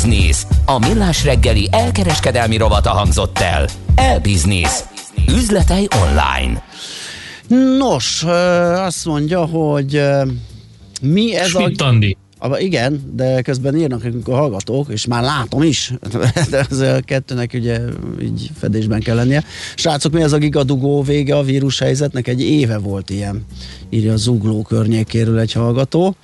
Elbiznisz, a millás reggeli elkereskedelmi rovata hangzott el. Elbiznisz, üzletei online. Nos, azt mondja, hogy mi ez Schmidt a... Andi. A, igen, de közben írnak nekünk a hallgatók, és már látom is, de az a kettőnek ugye így fedésben kell lennie. Srácok, mi ez a gigadugó vége a vírus helyzetnek? Egy éve volt ilyen, írja a zugló környékéről egy hallgató.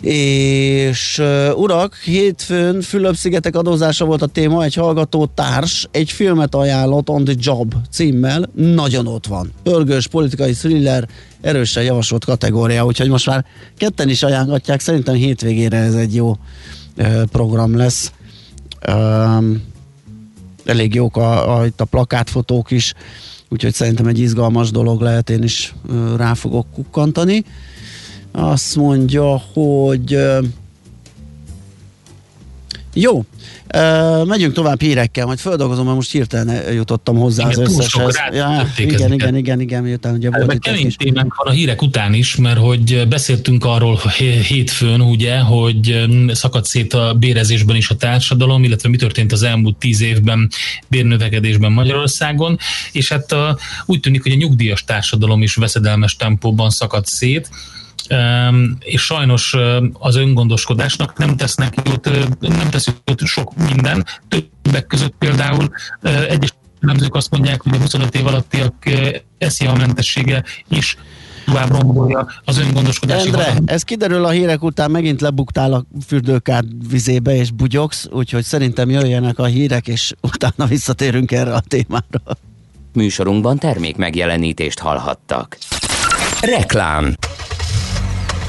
És uh, urak, hétfőn Fülöp-szigetek adózása volt a téma, egy hallgató társ egy filmet ajánlott On the Job címmel, nagyon ott van. Örgős politikai thriller, erősen javasolt kategória, úgyhogy most már ketten is ajánlatják, szerintem hétvégére ez egy jó uh, program lesz. Um, elég jók a, a, itt a plakátfotók is, úgyhogy szerintem egy izgalmas dolog lehet, én is uh, rá fogok kukkantani. Azt mondja, hogy jó, Uh, megyünk tovább hírekkel, majd földolgozom, mert most hirtelen jutottam hozzá igen, az összeshez. Ja, igen, igen, igen, igen, miután ugye volt itt kemény témánk van a hírek után is, mert hogy beszéltünk arról hétfőn, ugye, hogy szakadt szét a bérezésben is a társadalom, illetve mi történt az elmúlt tíz évben bérnövekedésben Magyarországon, és hát a, úgy tűnik, hogy a nyugdíjas társadalom is veszedelmes tempóban szakadt szét, és sajnos az öngondoskodásnak nem tesznek jót, nem tesz jót sok minden. Többek között például egyes elemzők azt mondják, hogy a 25 év alattiak SZIA mentessége is tovább rombolja az öngondoskodási Endre, van. ez kiderül a hírek után, megint lebuktál a fürdőkád vizébe és bugyogsz, úgyhogy szerintem jöjjenek a hírek, és utána visszatérünk erre a témára. Műsorunkban termék megjelenítést hallhattak. Reklám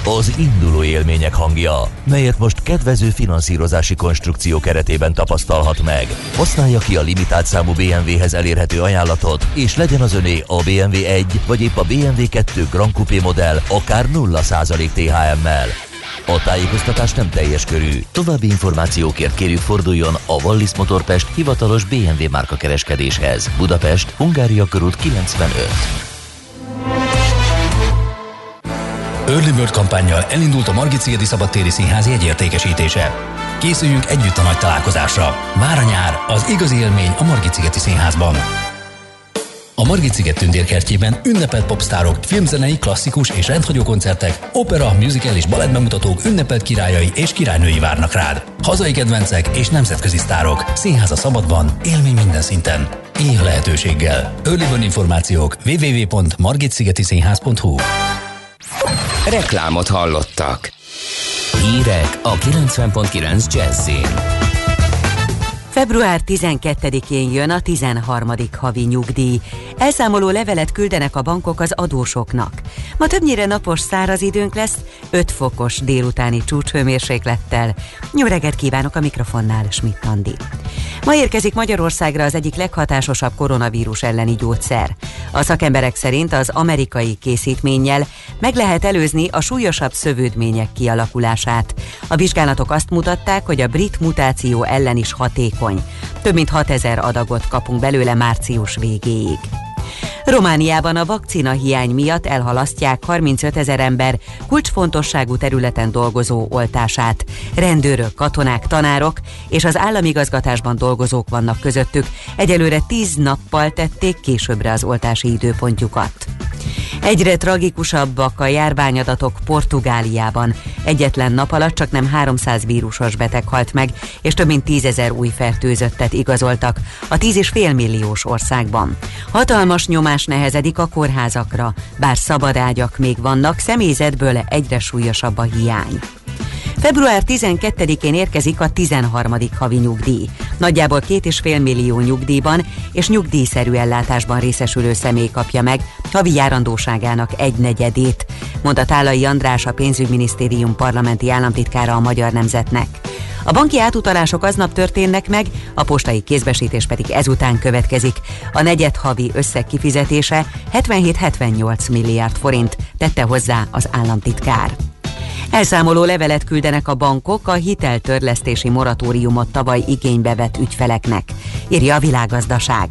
az induló élmények hangja, melyet most kedvező finanszírozási konstrukció keretében tapasztalhat meg. Használja ki a limitált számú BMW-hez elérhető ajánlatot, és legyen az öné a BMW 1 vagy épp a BMW 2 Grand Coupé modell akár 0% THM-mel. A tájékoztatás nem teljes körű. További információkért kérjük forduljon a Wallis Motorpest hivatalos BMW márka kereskedéshez. Budapest, Hungária körút 95. Early Bird kampányjal elindult a Margit Szigeti Szabadtéri Színház jegyértékesítése. Készüljünk együtt a nagy találkozásra. Már a nyár, az igazi élmény a Margit Szigeti Színházban. A Margit sziget tündérkertjében ünnepelt popstárok, filmzenei, klasszikus és rendhagyó koncertek, opera, musical és balett bemutatók ünnepelt királyai és királynői várnak rád. Hazai kedvencek és nemzetközi sztárok. Színház a szabadban, élmény minden szinten. Élj lehetőséggel. Early információk www.margitszigetiszínház.hu Reklámot hallottak. Hírek a 90.9 Jazzin. Február 12-én jön a 13. havi nyugdíj. Elszámoló levelet küldenek a bankok az adósoknak. Ma többnyire napos száraz időnk lesz, 5 fokos délutáni csúcshőmérséklettel. Jó reggelt kívánok a mikrofonnál, Schmidt Andi. Ma érkezik Magyarországra az egyik leghatásosabb koronavírus elleni gyógyszer. A szakemberek szerint az amerikai készítménnyel meg lehet előzni a súlyosabb szövődmények kialakulását. A vizsgálatok azt mutatták, hogy a brit mutáció ellen is hatékony. Több mint 6000 adagot kapunk belőle március végéig. Romániában a vakcina hiány miatt elhalasztják 35 ezer ember kulcsfontosságú területen dolgozó oltását. Rendőrök, katonák, tanárok és az államigazgatásban dolgozók vannak közöttük. Egyelőre 10 nappal tették későbbre az oltási időpontjukat. Egyre tragikusabbak a járványadatok Portugáliában. Egyetlen nap alatt csak nem 300 vírusos beteg halt meg, és több mint 10 ezer új fertőzöttet igazoltak a 10,5 milliós országban. Hatalmas nyomás nehezedik a kórházakra, bár szabad ágyak még vannak, személyzetből egyre súlyosabb a hiány. Február 12-én érkezik a 13. havi nyugdíj. Nagyjából két és fél millió nyugdíjban és nyugdíjszerű ellátásban részesülő személy kapja meg havi járandóságának egy negyedét, mondta Tálai András a pénzügyminisztérium parlamenti államtitkára a Magyar Nemzetnek. A banki átutalások aznap történnek meg, a postai kézbesítés pedig ezután következik. A negyed havi összeg kifizetése 77-78 milliárd forint, tette hozzá az államtitkár. Elszámoló levelet küldenek a bankok a hiteltörlesztési moratóriumot tavaly igénybe vett ügyfeleknek, írja a világgazdaság.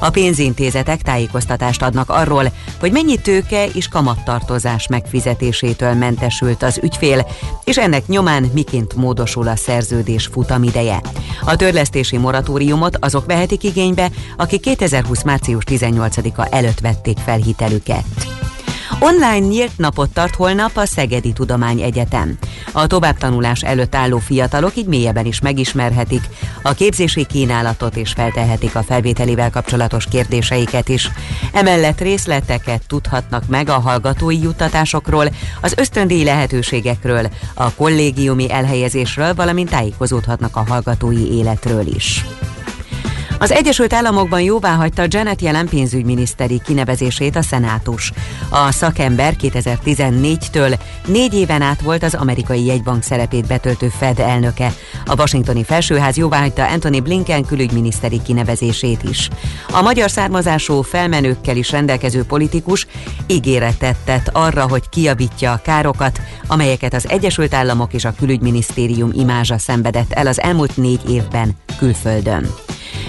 A pénzintézetek tájékoztatást adnak arról, hogy mennyi tőke és kamattartozás megfizetésétől mentesült az ügyfél, és ennek nyomán miként módosul a szerződés futamideje. A törlesztési moratóriumot azok vehetik igénybe, akik 2020. március 18-a előtt vették fel hitelüket. Online nyílt napot tart holnap a Szegedi Tudományegyetem. A továbbtanulás előtt álló fiatalok így mélyebben is megismerhetik a képzési kínálatot és feltehetik a felvételével kapcsolatos kérdéseiket is. Emellett részleteket tudhatnak meg a hallgatói juttatásokról, az ösztöndíj lehetőségekről, a kollégiumi elhelyezésről, valamint tájékozódhatnak a hallgatói életről is. Az Egyesült Államokban jóvá hagyta Janet jelen pénzügyminiszteri kinevezését a szenátus. A szakember 2014-től négy éven át volt az amerikai jegybank szerepét betöltő Fed elnöke. A washingtoni felsőház jóváhagyta Anthony Blinken külügyminiszteri kinevezését is. A magyar származású felmenőkkel is rendelkező politikus ígéretet tett arra, hogy kiabítja a károkat, amelyeket az Egyesült Államok és a külügyminisztérium imázsa szenvedett el az elmúlt négy évben külföldön.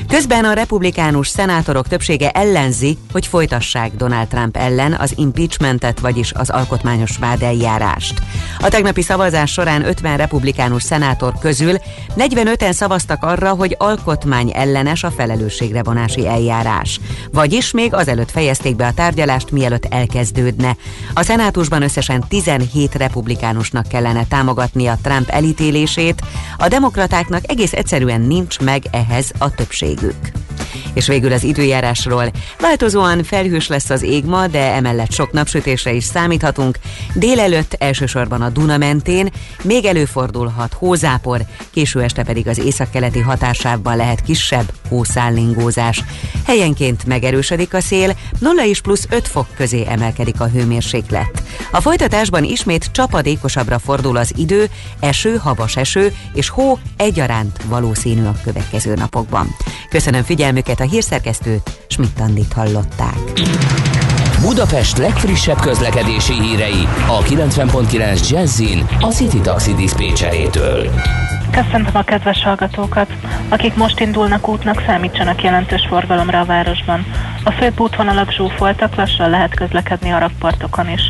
Közben a republikánus szenátorok többsége ellenzi, hogy folytassák Donald Trump ellen az impeachmentet, vagyis az alkotmányos vádeljárást. A tegnapi szavazás során 50 republikánus szenátor közül 45-en szavaztak arra, hogy alkotmány ellenes a felelősségre vonási eljárás. Vagyis még azelőtt fejezték be a tárgyalást, mielőtt elkezdődne. A szenátusban összesen 17 republikánusnak kellene támogatni a Trump elítélését, a demokratáknak egész egyszerűen nincs meg ehhez a Facebook. És végül az időjárásról. Változóan felhős lesz az ég ma, de emellett sok napsütésre is számíthatunk. Délelőtt elsősorban a Duna mentén még előfordulhat hózápor, késő este pedig az északkeleti hatásában lehet kisebb hószállingózás. Helyenként megerősödik a szél, 0 és plusz 5 fok közé emelkedik a hőmérséklet. A folytatásban ismét csapadékosabbra fordul az idő, eső, havas eső és hó egyaránt valószínű a következő napokban. Köszönöm figyelmüket a hírszerkesztőt, Schmidt-Andit hallották. Budapest legfrissebb közlekedési hírei a 90.9 Jazzin a City Taxi. Köszöntöm a kedves hallgatókat! Akik most indulnak útnak, számítsanak jelentős forgalomra a városban. A főbb útvonalak zsúfoltak, lassan lehet közlekedni a rakpartokon is.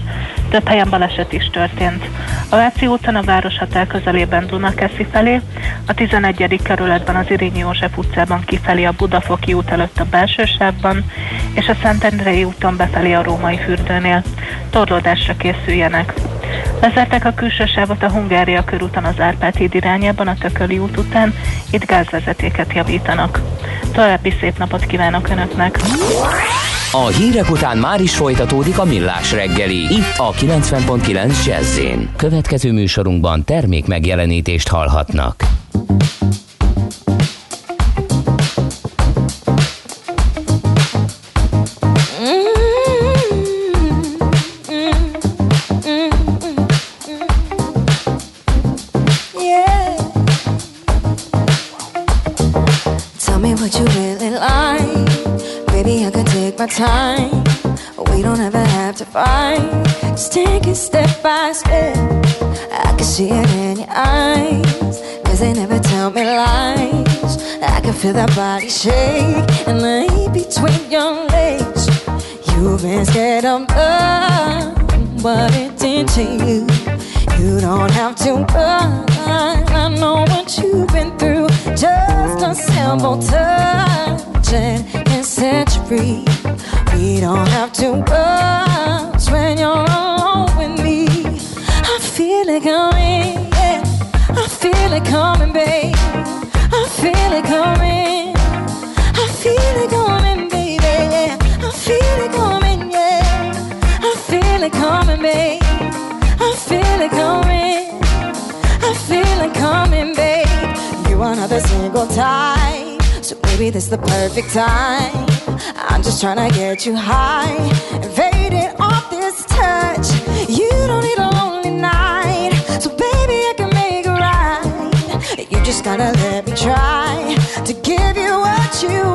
Több helyen baleset is történt. A Váci úton a Városhatár közelében Dunakeszi felé, a 11. kerületben az Irényi József utcában kifelé a Budafoki út előtt a belső sávban, és a Szentendrei úton befelé a Római fürdőnél. Torlódásra készüljenek. Lezárták a külső sávot a Hungária körúton az Árpád híd irányában, a Tököli út után, itt gázvezetéket javítanak. További szép napot kívánok Önöknek! A hírek után már is folytatódik a millás reggeli, itt a 90.9 jazz Következő műsorunkban termék megjelenítést hallhatnak. Time. We don't ever have to fight. Just take it step by step. I can see it in your eyes. Cause they never tell me lies. I can feel that body shake. And lay between your legs. You've been scared of love. What it did to you. You don't have to run. I know what you've been through. Just a simple touch free. We don't have to rush when you're alone with me. I feel it coming, yeah. I feel it coming, babe. I feel it coming. I feel it coming, baby. Yeah. I feel it coming, yeah. I feel it coming, babe. I feel it coming. I feel it coming, babe. You another single time, maybe this is the perfect time I'm just trying to get you high and faded off this touch. You don't need a lonely night, so baby I can make it right. You just gotta let me try to give you what you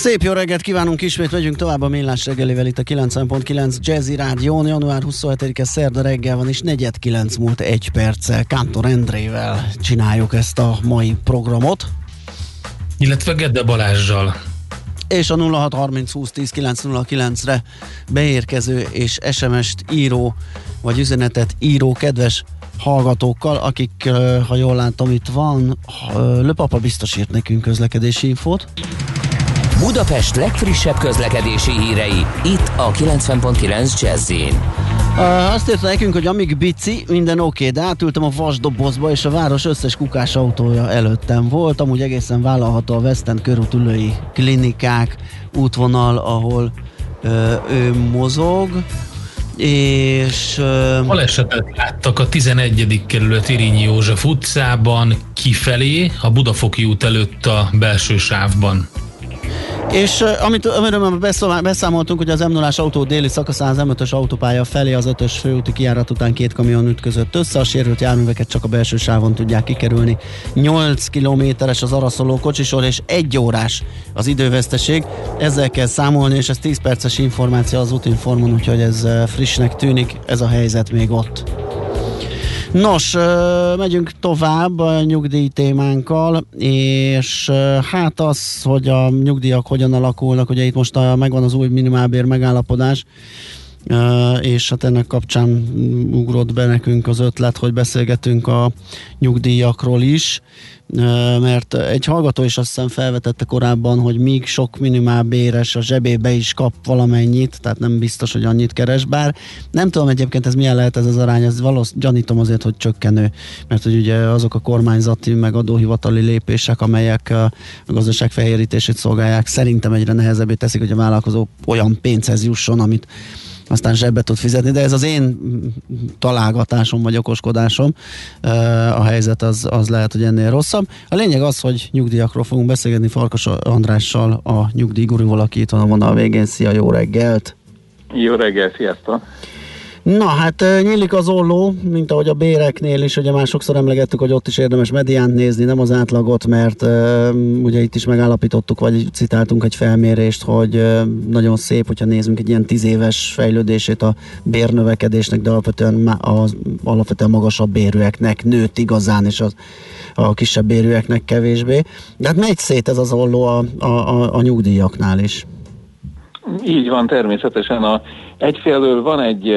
Szép jó reggelt kívánunk ismét, megyünk tovább a Millás reggelivel itt a 90.9 Jazzy Rádión. Január 27-e szerda reggel van, és 49 múlt egy perccel Kántor Endrével csináljuk ezt a mai programot. Illetve Gedde Balázsjal. És a 0630 20 10 909 re beérkező és SMS-t író, vagy üzenetet író kedves hallgatókkal, akik, ha jól látom, itt van, Löpapa biztos írt nekünk közlekedési infót. Budapest legfrissebb közlekedési hírei, itt a 90.9 jazz azt írta nekünk, hogy amíg bici, minden oké, okay, de átültem a vasdobozba, és a város összes kukás autója előttem volt. Amúgy egészen vállalható a Western körútülői klinikák útvonal, ahol uh, ő mozog és... Uh, Balesetet láttak a 11. kerület Irínyi József utcában kifelé, a Budafoki út előtt a belső sávban. És amit, amiről már beszámoltunk, hogy az m autó déli szakaszán az M5-ös autópálya felé az 5-ös főúti kijárat után két kamion ütközött össze, a sérült járműveket csak a belső sávon tudják kikerülni. 8 kilométeres az araszoló kocsisor, és egy órás az időveszteség. Ezzel kell számolni, és ez 10 perces információ az útinformon, úgyhogy ez frissnek tűnik, ez a helyzet még ott. Nos, megyünk tovább a nyugdíj témánkkal, és hát az, hogy a nyugdíjak hogyan alakulnak, ugye itt most a, megvan az új minimálbér megállapodás, és hát ennek kapcsán ugrott be nekünk az ötlet, hogy beszélgetünk a nyugdíjakról is, mert egy hallgató is azt hiszem felvetette korábban, hogy míg sok minimál béres a zsebébe is kap valamennyit, tehát nem biztos, hogy annyit keres, bár nem tudom egyébként ez milyen lehet ez az arány, ez valószínűleg gyanítom azért, hogy csökkenő, mert hogy ugye azok a kormányzati meg adóhivatali lépések, amelyek a gazdaság fehérítését szolgálják, szerintem egyre nehezebbé teszik, hogy a vállalkozó olyan pénzhez jusson, amit aztán zsebbe tud fizetni, de ez az én találgatásom vagy okoskodásom. A helyzet az, az lehet, hogy ennél rosszabb. A lényeg az, hogy nyugdíjakról fogunk beszélgetni Farkas Andrással, a nyugdíjgurúval, aki itt van a vonal végén. Szia, jó reggelt! Jó reggelt, sziasztok! Na hát nyílik az olló, mint ahogy a béreknél is, ugye már sokszor emlegettük, hogy ott is érdemes mediánt nézni, nem az átlagot, mert ugye itt is megállapítottuk, vagy citáltunk egy felmérést, hogy nagyon szép, hogyha nézzünk egy ilyen tíz éves fejlődését a bérnövekedésnek, de alapvetően az alapvetően magasabb bérűeknek nőtt igazán, és az, a kisebb bérűeknek kevésbé. De hát megy szét ez az olló a, a, a, a nyugdíjaknál is. Így van, természetesen a Egyfelől van egy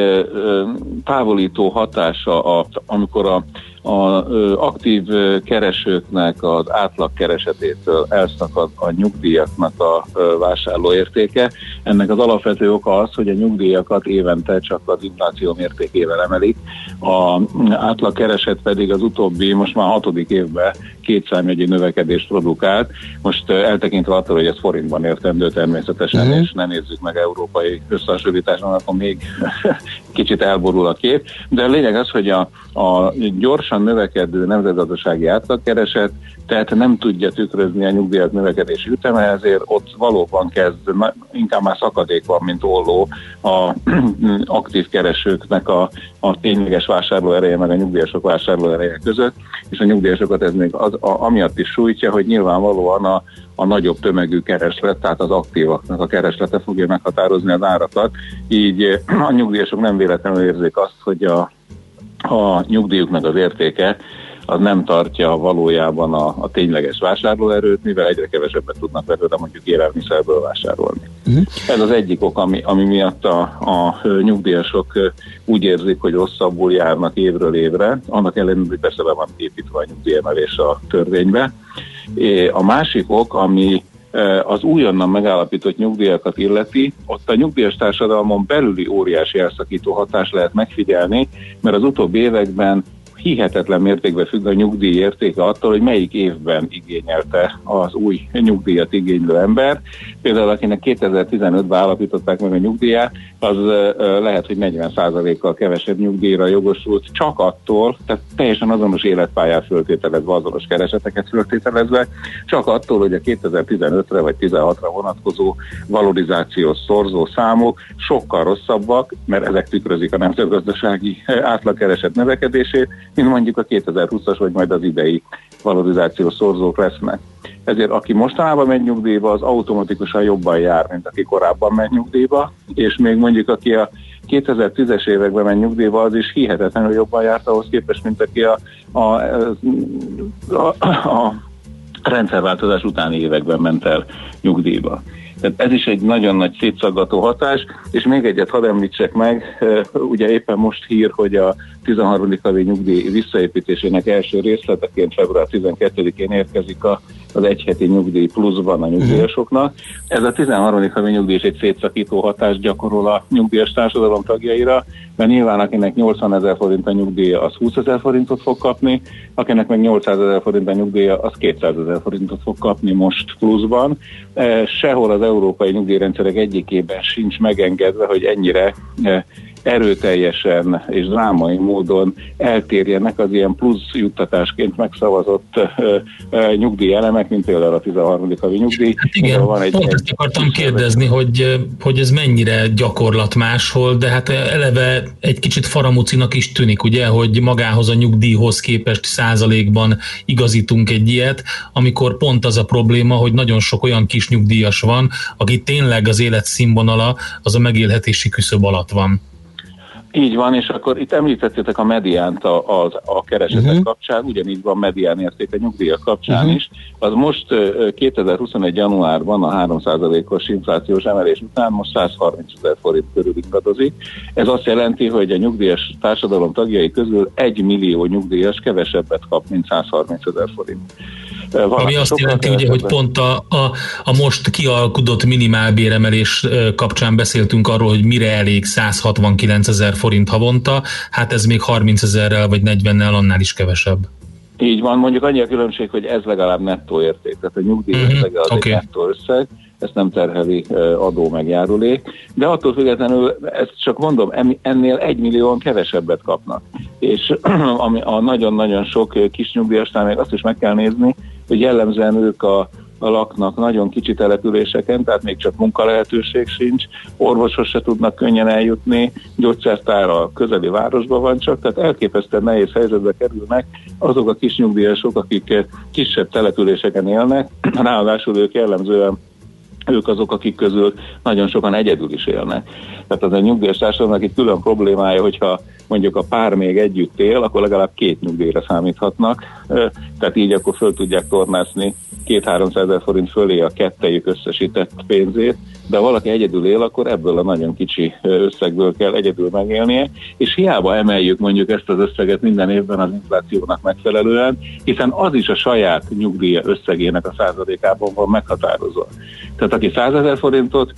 távolító hatása, a, amikor a, a aktív keresőknek az átlag keresetétől elszakad a nyugdíjaknak a vásárlóértéke. Ennek az alapvető oka az, hogy a nyugdíjakat évente csak az infláció mértékével emelik, a átlag kereset pedig az utóbbi, most már hatodik évben kétszámjegyi növekedést produkált. Most eltekintve attól, hogy ez forintban értendő természetesen, uh-huh. és ne nézzük meg európai összehasonlításban, akkor még kicsit elborul a kép. De a lényeg az, hogy a, a gyorsan növekedő nemzetgazdasági átlagkereset tehát nem tudja tükrözni a nyugdíjak növekedési üteme, ezért ott valóban kezd, inkább már szakadék van, mint olló a aktív keresőknek a, a tényleges vásárlóereje, meg a nyugdíjasok vásárlóereje között, és a nyugdíjasokat ez még az, a, amiatt is sújtja, hogy nyilvánvalóan a, a nagyobb tömegű kereslet, tehát az aktívaknak a kereslete fogja meghatározni az árakat, így a nyugdíjasok nem véletlenül érzik azt, hogy a, a nyugdíjuknak az értéke az nem tartja valójában a, a tényleges vásárlóerőt, mivel egyre kevesebbet tudnak belőle mondjuk élelmiszerből vásárolni. Uh-huh. Ez az egyik ok, ami, ami miatt a, a nyugdíjasok úgy érzik, hogy rosszabbul járnak évről évre, annak ellenére, hogy persze be van építve a nyugdíjemelés a törvénybe. A másik ok, ami az újonnan megállapított nyugdíjakat illeti, ott a nyugdíjas társadalmon belüli óriási elszakító hatás lehet megfigyelni, mert az utóbbi években hihetetlen mértékben függ a nyugdíj értéke attól, hogy melyik évben igényelte az új nyugdíjat igénylő ember. Például akinek 2015-ben állapították meg a nyugdíját, az lehet, hogy 40%-kal kevesebb nyugdíjra jogosult csak attól, tehát teljesen azonos életpályát föltételezve, azonos kereseteket föltételezve, csak attól, hogy a 2015-re vagy 16-ra vonatkozó valorizációs szorzó számok sokkal rosszabbak, mert ezek tükrözik a nemzetgazdasági átlagkereset növekedését, mint mondjuk a 2020-as vagy majd az idei valorizációs szorzók lesznek. Ezért aki mostanában megy nyugdíjba, az automatikusan jobban jár, mint aki korábban megy nyugdíjba, és még mondjuk aki a 2010-es években megy nyugdíjba, az is hihetetlenül jobban járt ahhoz képest, mint aki a, a, a, a rendszerváltozás utáni években ment el nyugdíjba. Tehát ez is egy nagyon nagy szétszaggató hatás, és még egyet hadd említsek meg, ugye éppen most hír, hogy a 13. havi nyugdíj visszaépítésének első részleteként február 12-én érkezik a, az egyheti nyugdíj pluszban a nyugdíjasoknak. Ez a 13. havi nyugdíj is egy szétszakító hatást gyakorol a nyugdíjas társadalom tagjaira, mert nyilván akinek 80 ezer forint a nyugdíja, az 20 ezer forintot fog kapni, akinek meg 800 ezer forint a nyugdíja, az 200 ezer forintot fog kapni most pluszban. Sehol az európai nyugdíjrendszerek egyikében sincs megengedve, hogy ennyire erőteljesen és drámai módon eltérjenek az ilyen plusz juttatásként megszavazott nyugdíjelemek, mint például a 13. havi nyugdíj. Hát igen, van egy, pont ezt akartam kérdezni, hogy, hogy ez mennyire gyakorlat máshol, de hát eleve egy kicsit faramucinak is tűnik, ugye, hogy magához a nyugdíjhoz képest százalékban igazítunk egy ilyet, amikor pont az a probléma, hogy nagyon sok olyan kis nyugdíjas van, aki tényleg az életszínvonala az a megélhetési küszöb alatt van. Így van, és akkor itt említettétek a mediánt a, a, a keresetek uh-huh. kapcsán, ugyanígy van medián érték a nyugdíjak kapcsán uh-huh. is. Az most 2021. januárban a 3%-os inflációs emelés után most 130 ezer forint körül ingadozik. Ez azt jelenti, hogy a nyugdíjas társadalom tagjai közül 1 millió nyugdíjas kevesebbet kap, mint 130 ezer forint. Ami azt jelenti, ugye, hogy pont a, a, a most kialkudott minimálbéremelés kapcsán beszéltünk arról, hogy mire elég 169 ezer forint havonta, hát ez még 30 ezerrel vagy 40-nel annál is kevesebb. Így van, mondjuk annyi a különbség, hogy ez legalább nettó érték, tehát a nyugdíj mm-hmm. összege az okay. egy nettó összeg, ezt nem terheli adó meg járulék, de attól függetlenül, ezt csak mondom, ennél egy millióan kevesebbet kapnak. És ami a nagyon-nagyon sok kis nyugdíjasnál még azt is meg kell nézni, hogy jellemzően ők a laknak nagyon kicsi településeken, tehát még csak munkalehetőség sincs, orvoshoz se tudnak könnyen eljutni, gyógyszertár a közeli városban van csak, tehát elképesztően nehéz helyzetbe kerülnek azok a kis nyugdíjasok, akik kisebb településeken élnek, ráadásul ők jellemzően ők azok, akik közül nagyon sokan egyedül is élnek. Tehát az a nyugdíjas társadalomnak itt külön problémája, hogyha mondjuk a pár még együtt él, akkor legalább két nyugdíjra számíthatnak, tehát így akkor föl tudják tornászni két-háromszáz ezer forint fölé a kettejük összesített pénzét, de ha valaki egyedül él, akkor ebből a nagyon kicsi összegből kell egyedül megélnie, és hiába emeljük mondjuk ezt az összeget minden évben az inflációnak megfelelően, hiszen az is a saját nyugdíja összegének a százalékában van meghatározva. Tehát aki 100 ezer forintot,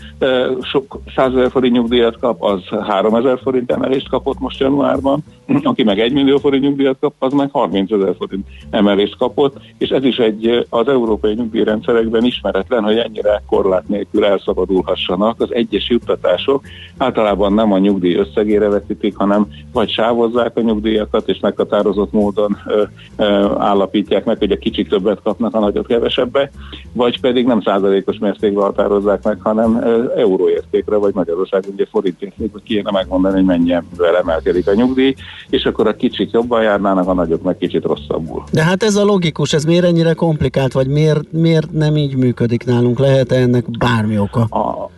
sok 100 ezer forint nyugdíjat kap, az 3 ezer forint emelést kapott most januárban, aki meg 1 millió forint nyugdíjat kap, az meg 30 ezer forint emelést kapott, és ez is egy az európai nyugdíjrendszerekben ismeretlen, hogy ennyire korlát nélkül elszabadulhassanak. Az egyes juttatások általában nem a nyugdíj összegére vetítik, hanem vagy sávozzák a nyugdíjakat, és meghatározott módon ö, ö, állapítják meg, hogy a kicsik többet kapnak, a nagyot kevesebbet, vagy pedig nem százalékos mértékben határozzák meg, hanem euróértékre, vagy Magyarország ugye forint értékre kéne megmondani, hogy mennyivel emelkedik a nyugdíj, és akkor a kicsik jobban járnának, a nagyok meg kicsit rosszabbul. De hát ez a logikus, ez miért ennyire komplikált, vagy miért, miért nem így működik nálunk? Lehet -e ennek bármi oka? A,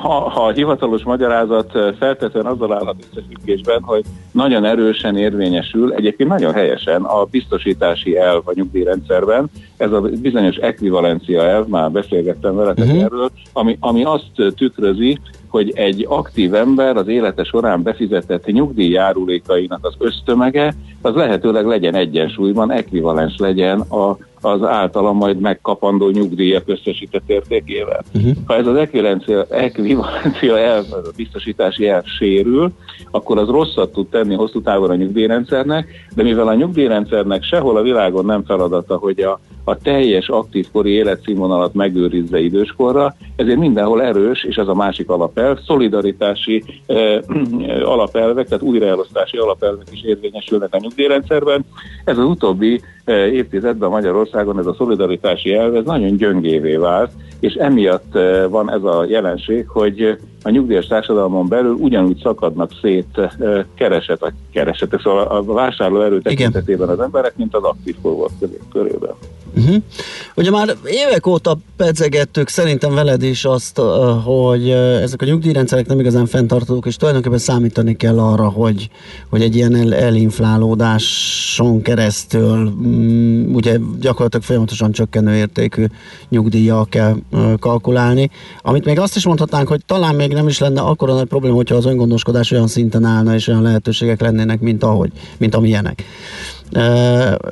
ha, ha a hivatalos magyarázat feltetően azzal állhat összefüggésben, hogy nagyon erősen érvényesül, egyébként nagyon helyesen a biztosítási elv a nyugdíjrendszerben, ez a bizonyos ekvivalencia elv, már beszélgettem veletek uh-huh. erről, ami, ami azt tükrözi, hogy egy aktív ember az élete során befizetett nyugdíjjárulékainak az ösztömege, az lehetőleg legyen egyensúlyban, ekvivalens legyen a, az általa majd megkapandó nyugdíjak összesített értékével. Uh-huh. Ha ez az ekvivalencia, ekvivalencia elv, a biztosítási elv sérül, akkor az rosszat tud tenni hosszú távon a nyugdíjrendszernek, de mivel a nyugdíjrendszernek sehol a világon nem feladata, hogy a, a teljes aktív kori életszínvonalat megőrizze időskorra, ezért mindenhol erős, és ez a másik alapelv, szolidaritási eh, alapelvek, tehát újraelosztási alapelvek is érvényesülnek a nyugdíjrendszerben. Ez az utóbbi évtizedben Magyarországon ez a szolidaritási elv, ez nagyon gyöngévé vált, és emiatt van ez a jelenség, hogy a nyugdíjas társadalmon belül ugyanúgy szakadnak szét kereset, a keresetek, szóval a vásárlóerő tekintetében az emberek, mint az aktív korból körében. Uh-huh. Ugye már évek óta pedzegettük szerintem veled is azt, hogy ezek a nyugdíjrendszerek nem igazán fenntartók, és tulajdonképpen számítani kell arra, hogy, hogy egy ilyen el, elinflálódáson keresztül um, ugye gyakorlatilag folyamatosan csökkenő értékű nyugdíjjal kell uh, kalkulálni. Amit még azt is mondhatnánk, hogy talán még nem is lenne akkora nagy probléma, hogyha az öngondoskodás olyan szinten állna, és olyan lehetőségek lennének, mint ahogy, mint amilyenek.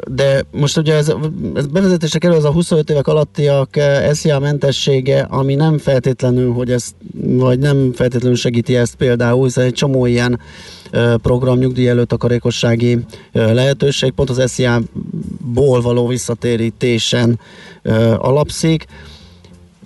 De most ugye ez, ez bevezetésre kerül az a 25 évek alattiak SZIA mentessége, ami nem feltétlenül, hogy ezt, vagy nem feltétlenül segíti ezt például, hiszen egy csomó ilyen program nyugdíj előtt karékossági lehetőség, pont az SZIA-ból való visszatérítésen alapszik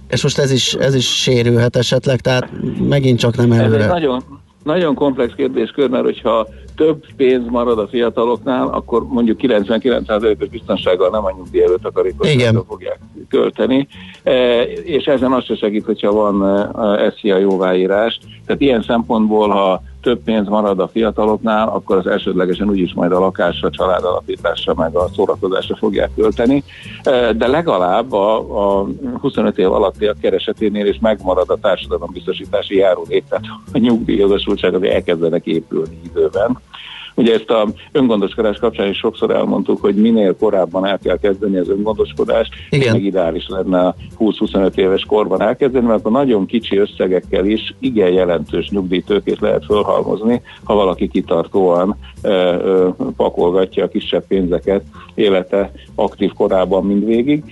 és most ez is, ez is sérülhet esetleg, tehát megint csak nem előre. Ez egy nagyon, nagyon komplex kérdéskör, mert hogyha több pénz marad a fiataloknál, akkor mondjuk 99%-os biztonsággal nem a nyugdíj előtt takarékosságra fogják költeni, e, és ezen az se segít, hogyha van e, SZIA jóváírás. Tehát ilyen szempontból, ha több pénz marad a fiataloknál, akkor az elsődlegesen úgyis majd a lakásra, családalapításra, meg a szórakozásra fogják költeni, de legalább a, a 25 év alatti a kereseténél is megmarad a társadalombiztosítási járulék, tehát a nyugdíjogosultság azért elkezdenek épülni időben. Ugye ezt a öngondoskodás kapcsán is sokszor elmondtuk, hogy minél korábban el kell kezdeni az öngondoskodást, Igen. meg ideális lenne a 20-25 éves korban elkezdeni, mert a nagyon kicsi összegekkel is igen jelentős nyugdíjtőkét lehet fölhalmozni, ha valaki kitartóan ö, ö, pakolgatja a kisebb pénzeket élete aktív korában mindvégig.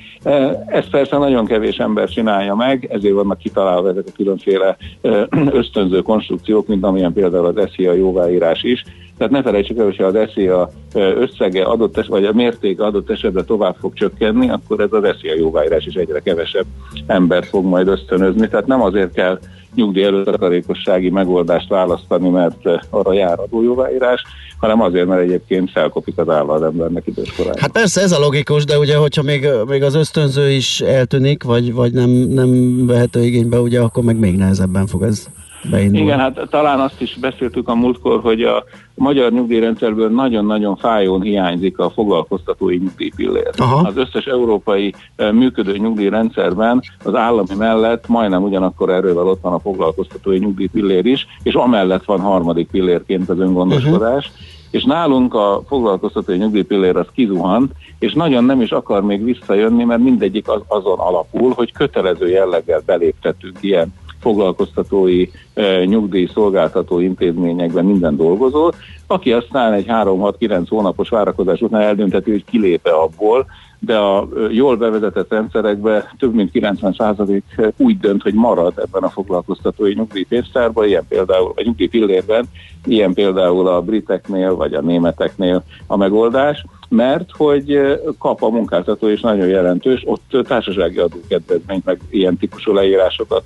Ezt persze nagyon kevés ember csinálja meg, ezért vannak kitalálva ezek a különféle ösztönző konstrukciók, mint amilyen például az SZIA jóváírás is, tehát ne felejtsük el, hogyha az a összege adott es, vagy a mérték adott esetben tovább fog csökkenni, akkor ez az a jóváírás is egyre kevesebb embert fog majd ösztönözni. Tehát nem azért kell nyugdíj előtakarékossági megoldást választani, mert arra jár adójóváírás, hanem azért, mert egyébként felkopik az áll embernek időskorában. Hát persze ez a logikus, de ugye, hogyha még, még az ösztönző is eltűnik, vagy, vagy nem, nem vehető igénybe, ugye akkor meg még nehezebben fog ez beindul. Igen, hát talán azt is beszéltük a múltkor, hogy a magyar nyugdíjrendszerből nagyon-nagyon fájón hiányzik a foglalkoztatói nyugdíjpillér. Aha. Az összes európai e, működő nyugdíjrendszerben az állami mellett majdnem ugyanakkor erővel ott van a foglalkoztatói nyugdíjpillér is, és amellett van harmadik pillérként az öngondoskodás. Uh-huh és nálunk a foglalkoztatói nyugdíjpillér az kizuhant, és nagyon nem is akar még visszajönni, mert mindegyik az, azon alapul, hogy kötelező jelleggel beléptetünk ilyen foglalkoztatói e, nyugdíj szolgáltató intézményekben minden dolgozó, aki aztán egy 3-6-9 hónapos várakozás után eldönteti, hogy kilépe abból, de a jól bevezetett rendszerekben több mint 90% úgy dönt, hogy marad ebben a foglalkoztatói nyugdíjpénztárban, ilyen például a nyugdíjpillérben, ilyen például a briteknél vagy a németeknél a megoldás, mert hogy kap a munkáltató is nagyon jelentős, ott társasági adókedvezményt, meg ilyen típusú leírásokat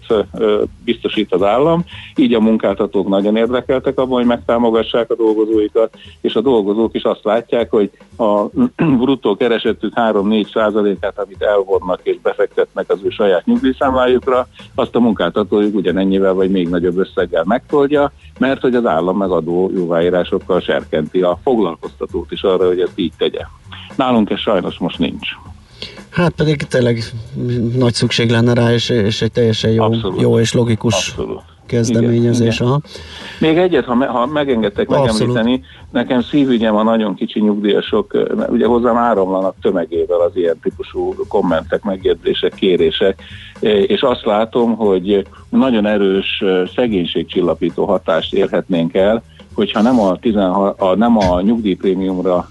biztosít az állam, így a munkáltatók nagyon érdekeltek abban, hogy megtámogassák a dolgozóikat, és a dolgozók is azt látják, hogy a bruttó keresetük 3-4 százalékát, amit elvonnak és befektetnek az ő saját nyugdíjszámlájukra, azt a munkáltatójuk ugyanennyivel vagy még nagyobb összeggel megtoldja, mert hogy az állam megadó jóváírásokkal serkenti a foglalkoztatót is arra, hogy ezt így tegye. Nálunk ez sajnos most nincs. Hát pedig tényleg nagy szükség lenne rá, és, és egy teljesen jó, jó és logikus Abszolút kezdeményezés. Igen, igen. Még egyet, ha, me, ha megengedtek megemlíteni, nekem szívügyem a nagyon kicsi nyugdíjasok, ugye hozzám áramlanak tömegével az ilyen típusú kommentek, megjegyzések, kérések, és azt látom, hogy nagyon erős szegénységcsillapító hatást érhetnénk el, hogyha nem a, 16, a, nem a nyugdíjprémiumra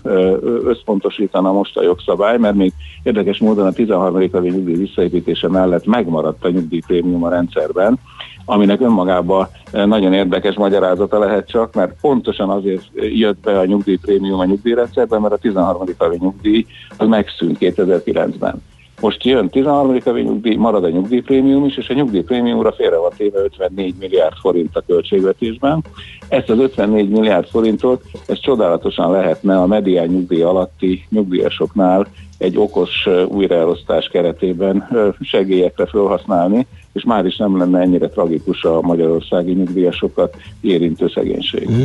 összpontosítana most a jogszabály, mert még érdekes módon a 13. havi nyugdíj visszaépítése mellett megmaradt a nyugdíjprémium a rendszerben, aminek önmagában nagyon érdekes magyarázata lehet csak, mert pontosan azért jött be a nyugdíjprémium a nyugdíjrendszerben, mert a 13. havi nyugdíj az megszűnt 2009-ben. Most jön 13. havi nyugdíj, marad a nyugdíjprémium is, és a nyugdíjprémiumra félre van téve 54 milliárd forint a költségvetésben. Ezt az 54 milliárd forintot, ez csodálatosan lehetne a medián nyugdíj alatti nyugdíjasoknál egy okos újraelosztás keretében segélyekre felhasználni, és már is nem lenne ennyire tragikus a magyarországi nyugdíjasokat érintő szegénység. Mm.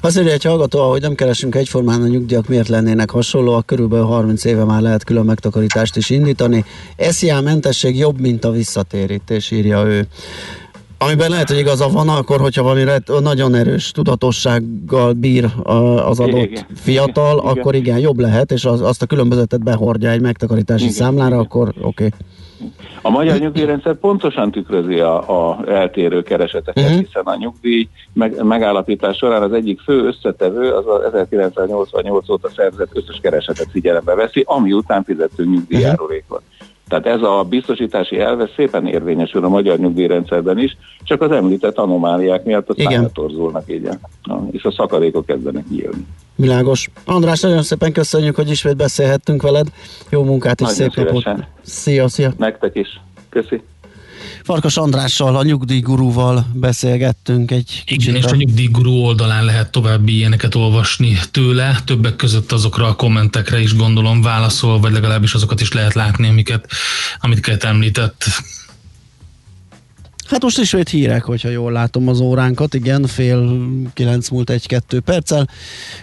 Azt egy hallgató, hogy nem keresünk egyformán a nyugdíjak, miért lennének hasonlóak, körülbelül 30 éve már lehet külön megtakarítást is indítani. SZIA mentesség jobb, mint a visszatérítés, írja ő. Amiben lehet, hogy igaza van, akkor, hogyha valami nagyon erős tudatossággal bír az adott igen, fiatal, igen, akkor igen, jobb lehet, és az, azt a különbözetet behordja egy megtakarítási igen, számlára, igen. akkor oké. Okay. A magyar nyugdíjrendszer pontosan tükrözi a, a eltérő kereseteket, uh-huh. hiszen a nyugdíj meg, megállapítás során az egyik fő összetevő az az 1988 óta szerzett összes keresetet figyelembe veszi, ami után fizető nyugdíjjárulékot. Uh-huh. Tehát ez a biztosítási elve szépen érvényesül a magyar nyugdíjrendszerben is, csak az említett anomáliák miatt a szára torzulnak így, és a szakadékok kezdenek nyílni. Világos. András, nagyon szépen köszönjük, hogy ismét beszélhettünk veled. Jó munkát és nagyon szép napot. Szia, szia. Nektek is. Köszi. Farkas Andrással, a nyugdíjgurúval beszélgettünk egy Igen, és a nyugdíjgurú oldalán lehet további ilyeneket olvasni tőle, többek között azokra a kommentekre is gondolom válaszol, vagy legalábbis azokat is lehet látni, amiket, amiket említett. Hát most ismét hírek, hogyha jól látom az óránkat, igen, fél kilenc múlt egy-kettő perccel,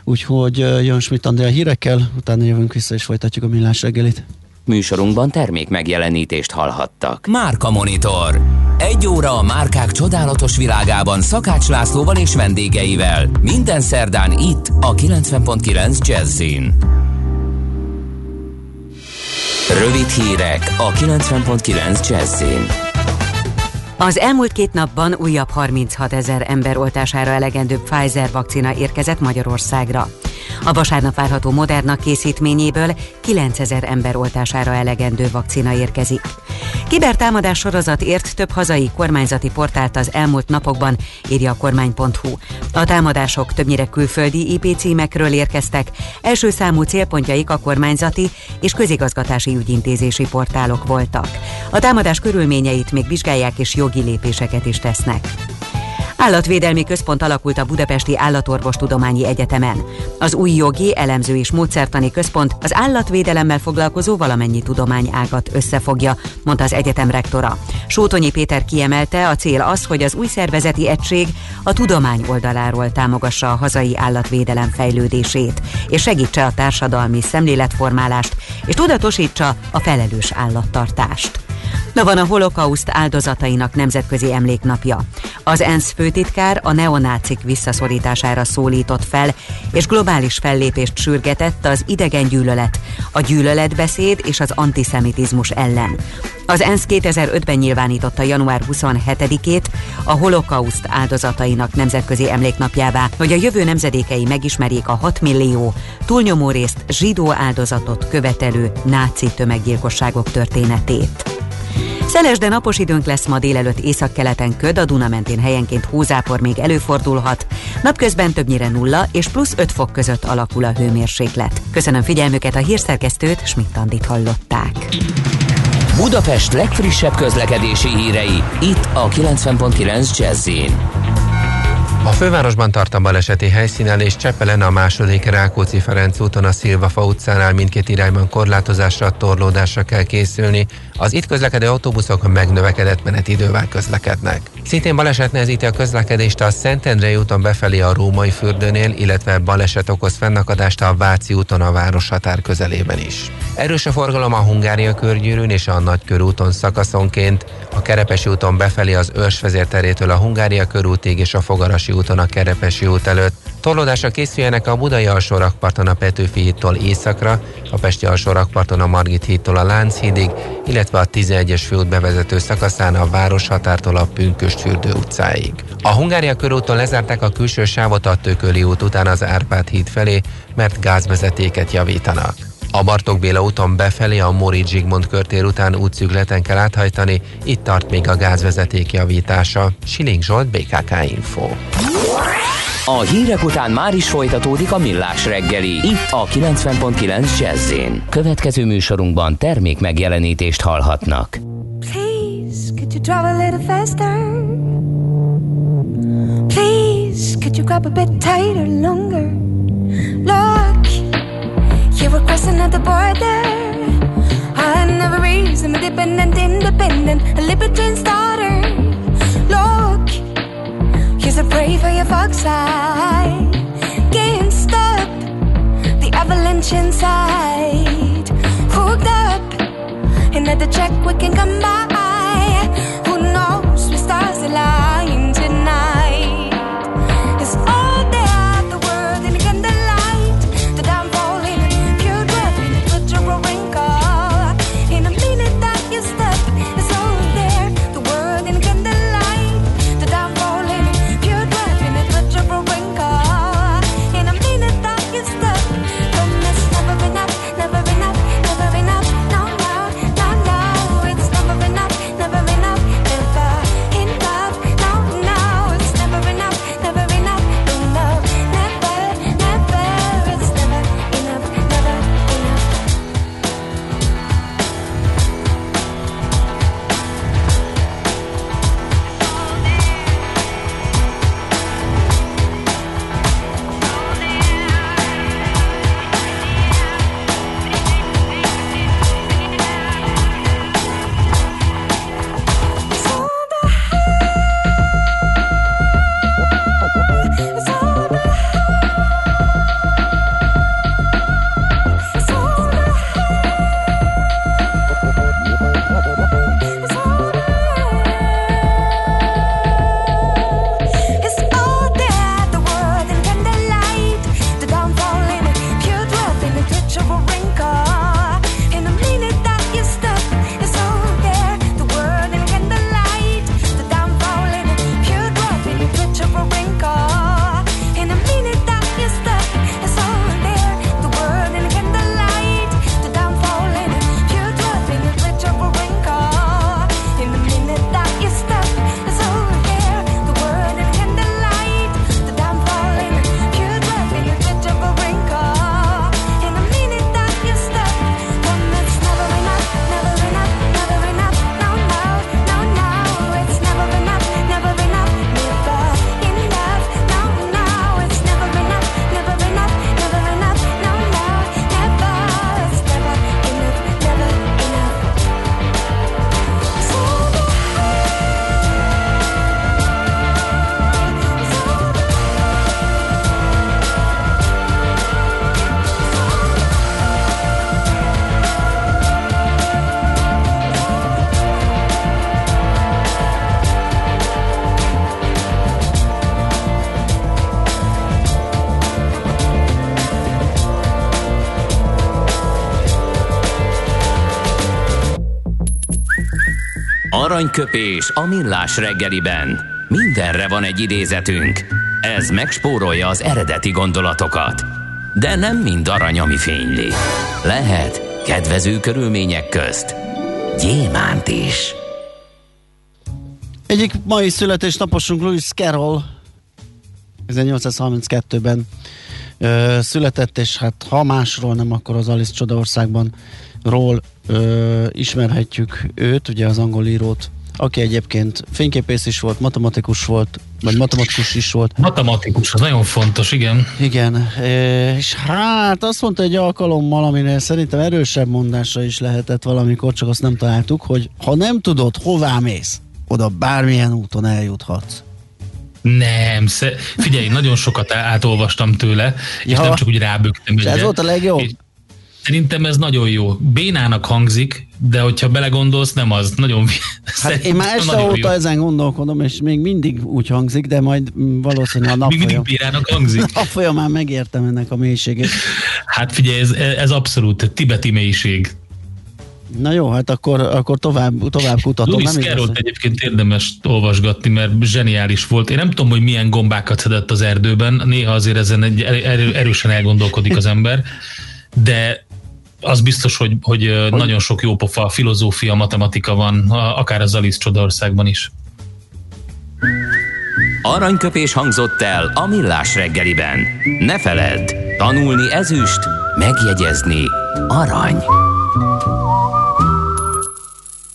úgyhogy jön Schmidt Andrea hírekkel, utána jövünk vissza és folytatjuk a millás reggelit. Műsorunkban termék megjelenítést hallhattak. Márka Monitor. Egy óra a márkák csodálatos világában Szakács Lászlóval és vendégeivel. Minden szerdán itt a 90.9 Jazzin. Rövid hírek a 90.9 Jazzin. Az elmúlt két napban újabb 36 ezer ember oltására elegendő Pfizer vakcina érkezett Magyarországra. A vasárnap várható Moderna készítményéből 9000 ember oltására elegendő vakcina érkezik. Kibertámadás sorozat ért több hazai kormányzati portált az elmúlt napokban, írja a kormány.hu. A támadások többnyire külföldi IP címekről érkeztek, első számú célpontjaik a kormányzati és közigazgatási ügyintézési portálok voltak. A támadás körülményeit még vizsgálják és jogi lépéseket is tesznek. Állatvédelmi központ alakult a Budapesti Állatorvostudományi Egyetemen. Az új jogi, elemző és módszertani központ az állatvédelemmel foglalkozó valamennyi tudományágat összefogja, mondta az egyetem rektora. Sótonyi Péter kiemelte, a cél az, hogy az új szervezeti egység a tudomány oldaláról támogassa a hazai állatvédelem fejlődését, és segítse a társadalmi szemléletformálást, és tudatosítsa a felelős állattartást. Ma van a holokauszt áldozatainak nemzetközi emléknapja. Az ENSZ főtitkár a neonácik visszaszorítására szólított fel, és globális fellépést sürgetett az idegen gyűlölet, a gyűlöletbeszéd és az antiszemitizmus ellen. Az ENSZ 2005-ben nyilvánította január 27-ét a holokauszt áldozatainak nemzetközi emléknapjává, hogy a jövő nemzedékei megismerjék a 6 millió, túlnyomó részt zsidó áldozatot követelő náci tömeggyilkosságok történetét. Szeles, de napos időnk lesz ma délelőtt északkeleten köd, a Duna mentén helyenként hózápor még előfordulhat. Napközben többnyire nulla és plusz 5 fok között alakul a hőmérséklet. Köszönöm figyelmüket, a hírszerkesztőt Schmidt-Andit hallották. Budapest legfrissebb közlekedési hírei, itt a 90.9 jazz a fővárosban tart a baleseti helyszínen és Csepelen a második Rákóczi-Ferenc úton a Szilvafa utcánál mindkét irányban korlátozásra, torlódásra kell készülni. Az itt közlekedő autóbuszok megnövekedett menetidővel közlekednek. Szintén baleset nehezíti a közlekedést a Szentendrei úton befelé a Római fürdőnél, illetve baleset okoz fennakadást a Váci úton a városhatár közelében is. Erős a forgalom a Hungária körgyűrűn és a Nagykörúton szakaszonként, a Kerepesi úton befelé az Őrsvezérterétől a Hungária körútig és a Fogarasi úton a Kerepesi út előtt, Torlódásra készüljenek a Budai alsó rakparton a Petőfi hídtól északra, a Pesti alsó rakparton a Margit hídtól a Lánchídig, illetve a 11-es főút bevezető szakaszán a Városhatártól a Pünköstfürdő utcáig. A Hungária körúton lezárták a külső sávot a Tököli út után az Árpád híd felé, mert gázvezetéket javítanak. A Bartók Béla úton befelé a Mori Zsigmond körtér után útszügleten kell áthajtani, itt tart még a gázvezeték javítása. Siling Zsolt, BKK Info. A hírek után már is folytatódik a millás reggeli, itt a 90.9 jazz Következő műsorunkban termék megjelenítést hallhatnak. Please, could you drive a little faster? Please, could you grab a bit tighter, longer? You were crossing at the border. I never reason, independent, independent, a libertine starter. Look, Here's a pray for your fox eye. Can't stop the avalanche inside. Hooked up, and at the check we can come by. Who knows? We stars align Aranyköpés a millás reggeliben. Mindenre van egy idézetünk. Ez megspórolja az eredeti gondolatokat. De nem mind arany, ami fényli. Lehet kedvező körülmények közt gyémánt is. Egyik mai születésnaposunk Louis Carroll 1832-ben ö, született, és hát ha másról nem, akkor az Alice Csodaországban ról ö, ismerhetjük őt, ugye az angol írót, aki egyébként fényképész is volt, matematikus volt, vagy matematikus is volt. Matematikus, az nagyon fontos, igen. Igen, és hát azt mondta egy alkalommal, aminél szerintem erősebb mondása is lehetett valamikor, csak azt nem találtuk, hogy ha nem tudod, hová mész, oda bármilyen úton eljuthatsz. Nem, sze... figyelj, nagyon sokat átolvastam tőle, és Ja. nem csak úgy rábögtem. És ez volt a legjobb? És Szerintem ez nagyon jó. Bénának hangzik, de hogyha belegondolsz, nem az. Nagyon Hát én már este óta jó. ezen gondolkodom, és még mindig úgy hangzik, de majd valószínűleg a nap Még mindig Bénának hangzik. A folyamán megértem ennek a mélységét. Hát figyelj, ez, ez abszolút tibeti mélység. Na jó, hát akkor, akkor tovább, tovább kutatom. Louis carroll egyébként érdemes olvasgatni, mert zseniális volt. Én nem tudom, hogy milyen gombákat szedett az erdőben, néha azért ezen egy erő, erősen elgondolkodik az ember, de az biztos, hogy, hogy nagyon sok jópofa filozófia, matematika van, akár az Alice Csodaországban is. Aranyköpés hangzott el a millás reggeliben. Ne feledd, tanulni ezüst, megjegyezni arany.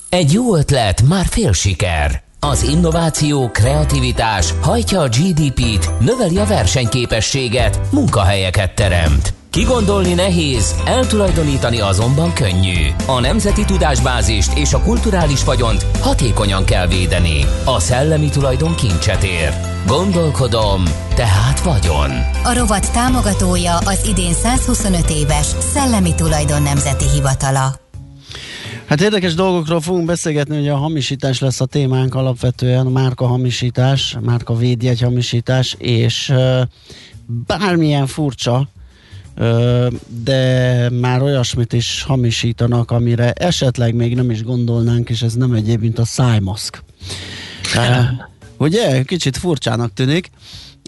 Egy jó ötlet, már fél siker. Az innováció, kreativitás hajtja a GDP-t, növeli a versenyképességet, munkahelyeket teremt. Kigondolni nehéz, eltulajdonítani azonban könnyű. A nemzeti tudásbázist és a kulturális vagyont hatékonyan kell védeni. A szellemi tulajdon kincset ér. Gondolkodom, tehát vagyon. A rovat támogatója az idén 125 éves Szellemi Tulajdon Nemzeti Hivatala. Hát érdekes dolgokról fogunk beszélgetni, hogy a hamisítás lesz a témánk alapvetően, márka hamisítás, márka védjegy hamisítás, és bármilyen furcsa, de már olyasmit is hamisítanak, amire esetleg még nem is gondolnánk, és ez nem egyéb, mint a szájmaszk. Ugye? Kicsit furcsának tűnik.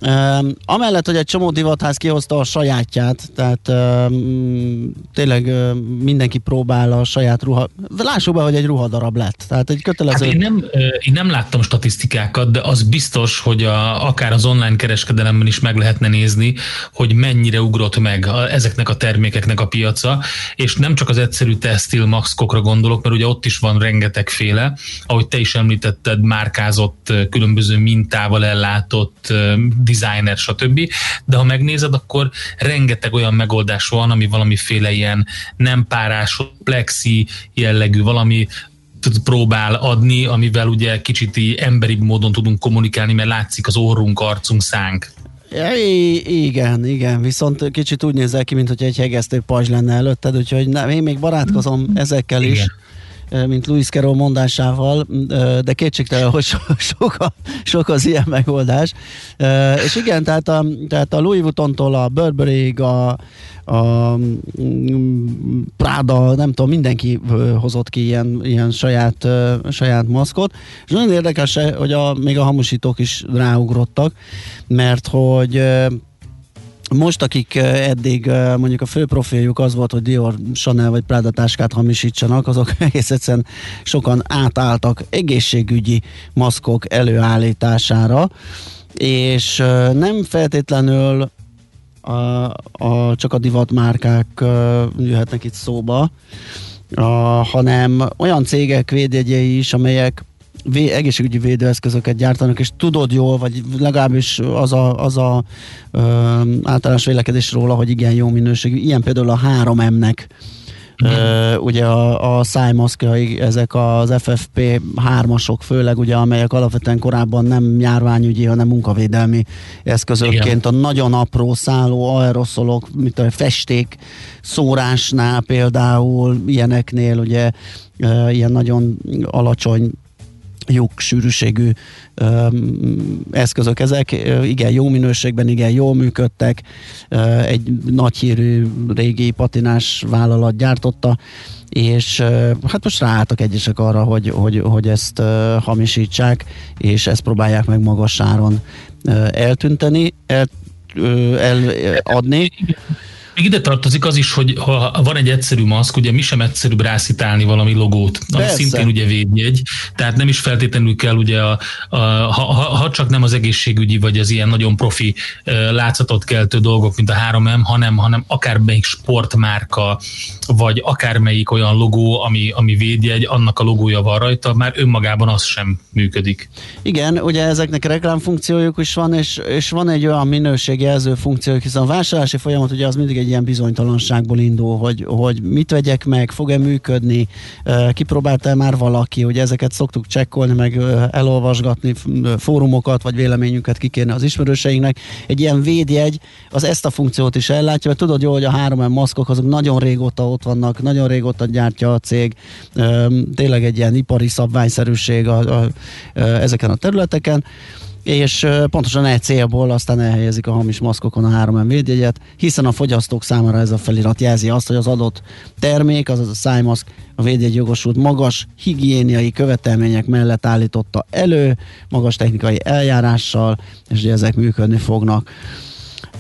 Um, amellett, hogy egy csomó divatház kihozta a sajátját, tehát um, tényleg um, mindenki próbál a saját ruha... Lássuk be, hogy egy ruhadarab lett. Tehát egy kötelező... Hát én, nem, én nem láttam statisztikákat, de az biztos, hogy a, akár az online kereskedelemben is meg lehetne nézni, hogy mennyire ugrott meg a, ezeknek a termékeknek a piaca, és nem csak az egyszerű textil maxkokra gondolok, mert ugye ott is van rengetegféle, ahogy te is említetted, márkázott, különböző mintával ellátott designer, stb. De ha megnézed, akkor rengeteg olyan megoldás van, ami valamiféle ilyen nem párás, plexi jellegű, valami próbál adni, amivel ugye kicsit emberi módon tudunk kommunikálni, mert látszik az orrunk, arcunk, szánk. Ja, igen, igen, viszont kicsit úgy nézel ki, mint hogy egy hegesztő pajzs lenne előtted, úgyhogy nem, én még barátkozom ezekkel igen. is mint Louis Carroll mondásával, de kétségtelen, hogy so, sok, a, sok az ilyen megoldás. És igen, tehát a, tehát a Louis Vuitton-tól a Burberry-ig, a, a Prada, nem tudom, mindenki hozott ki ilyen, ilyen saját, saját maszkot. És nagyon érdekes, hogy a, még a hamusítók is ráugrottak, mert hogy most, akik eddig mondjuk a fő profiljuk az volt, hogy Dior, Chanel vagy Prada táskát hamisítsanak, azok egész egyszerűen sokan átálltak egészségügyi maszkok előállítására, és nem feltétlenül a, a, csak a divatmárkák jöhetnek itt szóba, a, hanem olyan cégek védjegyei is, amelyek vé, egészségügyi védőeszközöket gyártanak, és tudod jól, vagy legalábbis az a, az a ö, általános vélekedés róla, hogy igen jó minőségű. Ilyen például a 3M-nek Uh, ugye a, a szájmaszkjai, ezek az FFP 3-asok főleg, ugye, amelyek alapvetően korábban nem járványügyi, hanem munkavédelmi eszközökként Igen. a nagyon apró szálló aeroszolok, mint a festék szórásnál például, ilyeneknél ugye uh, ilyen nagyon alacsony lyuk sűrűségű eszközök ezek, igen, jó minőségben, igen, jól működtek, egy nagyhírű régi patinás vállalat gyártotta, és hát most ráálltak egyesek arra, hogy, hogy, hogy ezt hamisítsák, és ezt próbálják meg magas áron eltünteni, el, eladni. Még ide tartozik az is, hogy ha van egy egyszerű maszk, ugye mi sem egyszerűbb rászítálni valami logót, ami Persze. szintén ugye védjegy, tehát nem is feltétlenül kell ugye, a, a, ha, ha csak nem az egészségügyi, vagy az ilyen nagyon profi látszatot keltő dolgok, mint a 3M, hanem, hanem akármelyik sportmárka, vagy akármelyik olyan logó, ami, ami védjegy, annak a logója van rajta, már önmagában az sem működik. Igen, ugye ezeknek reklámfunkciójuk is van, és, és van egy olyan minőségjelző funkciójuk, hiszen a vásárlási folyamat ugye az mindig egy egy ilyen bizonytalanságból indul, hogy, hogy mit vegyek meg, fog-e működni, kipróbálta már valaki, hogy ezeket szoktuk csekkolni, meg elolvasgatni fórumokat, vagy véleményünket kikérni az ismerőseinknek. Egy ilyen védjegy az ezt a funkciót is ellátja, mert tudod jó, hogy a 3M maszkok azok nagyon régóta ott vannak, nagyon régóta gyártja a cég, tényleg egy ilyen ipari szabványszerűség a, a, a, ezeken a területeken és pontosan egy célból aztán elhelyezik a hamis maszkokon a 3M védjegyet, hiszen a fogyasztók számára ez a felirat jelzi azt, hogy az adott termék, azaz a szájmaszk a védjegy jogosult magas higiéniai követelmények mellett állította elő, magas technikai eljárással, és ugye ezek működni fognak.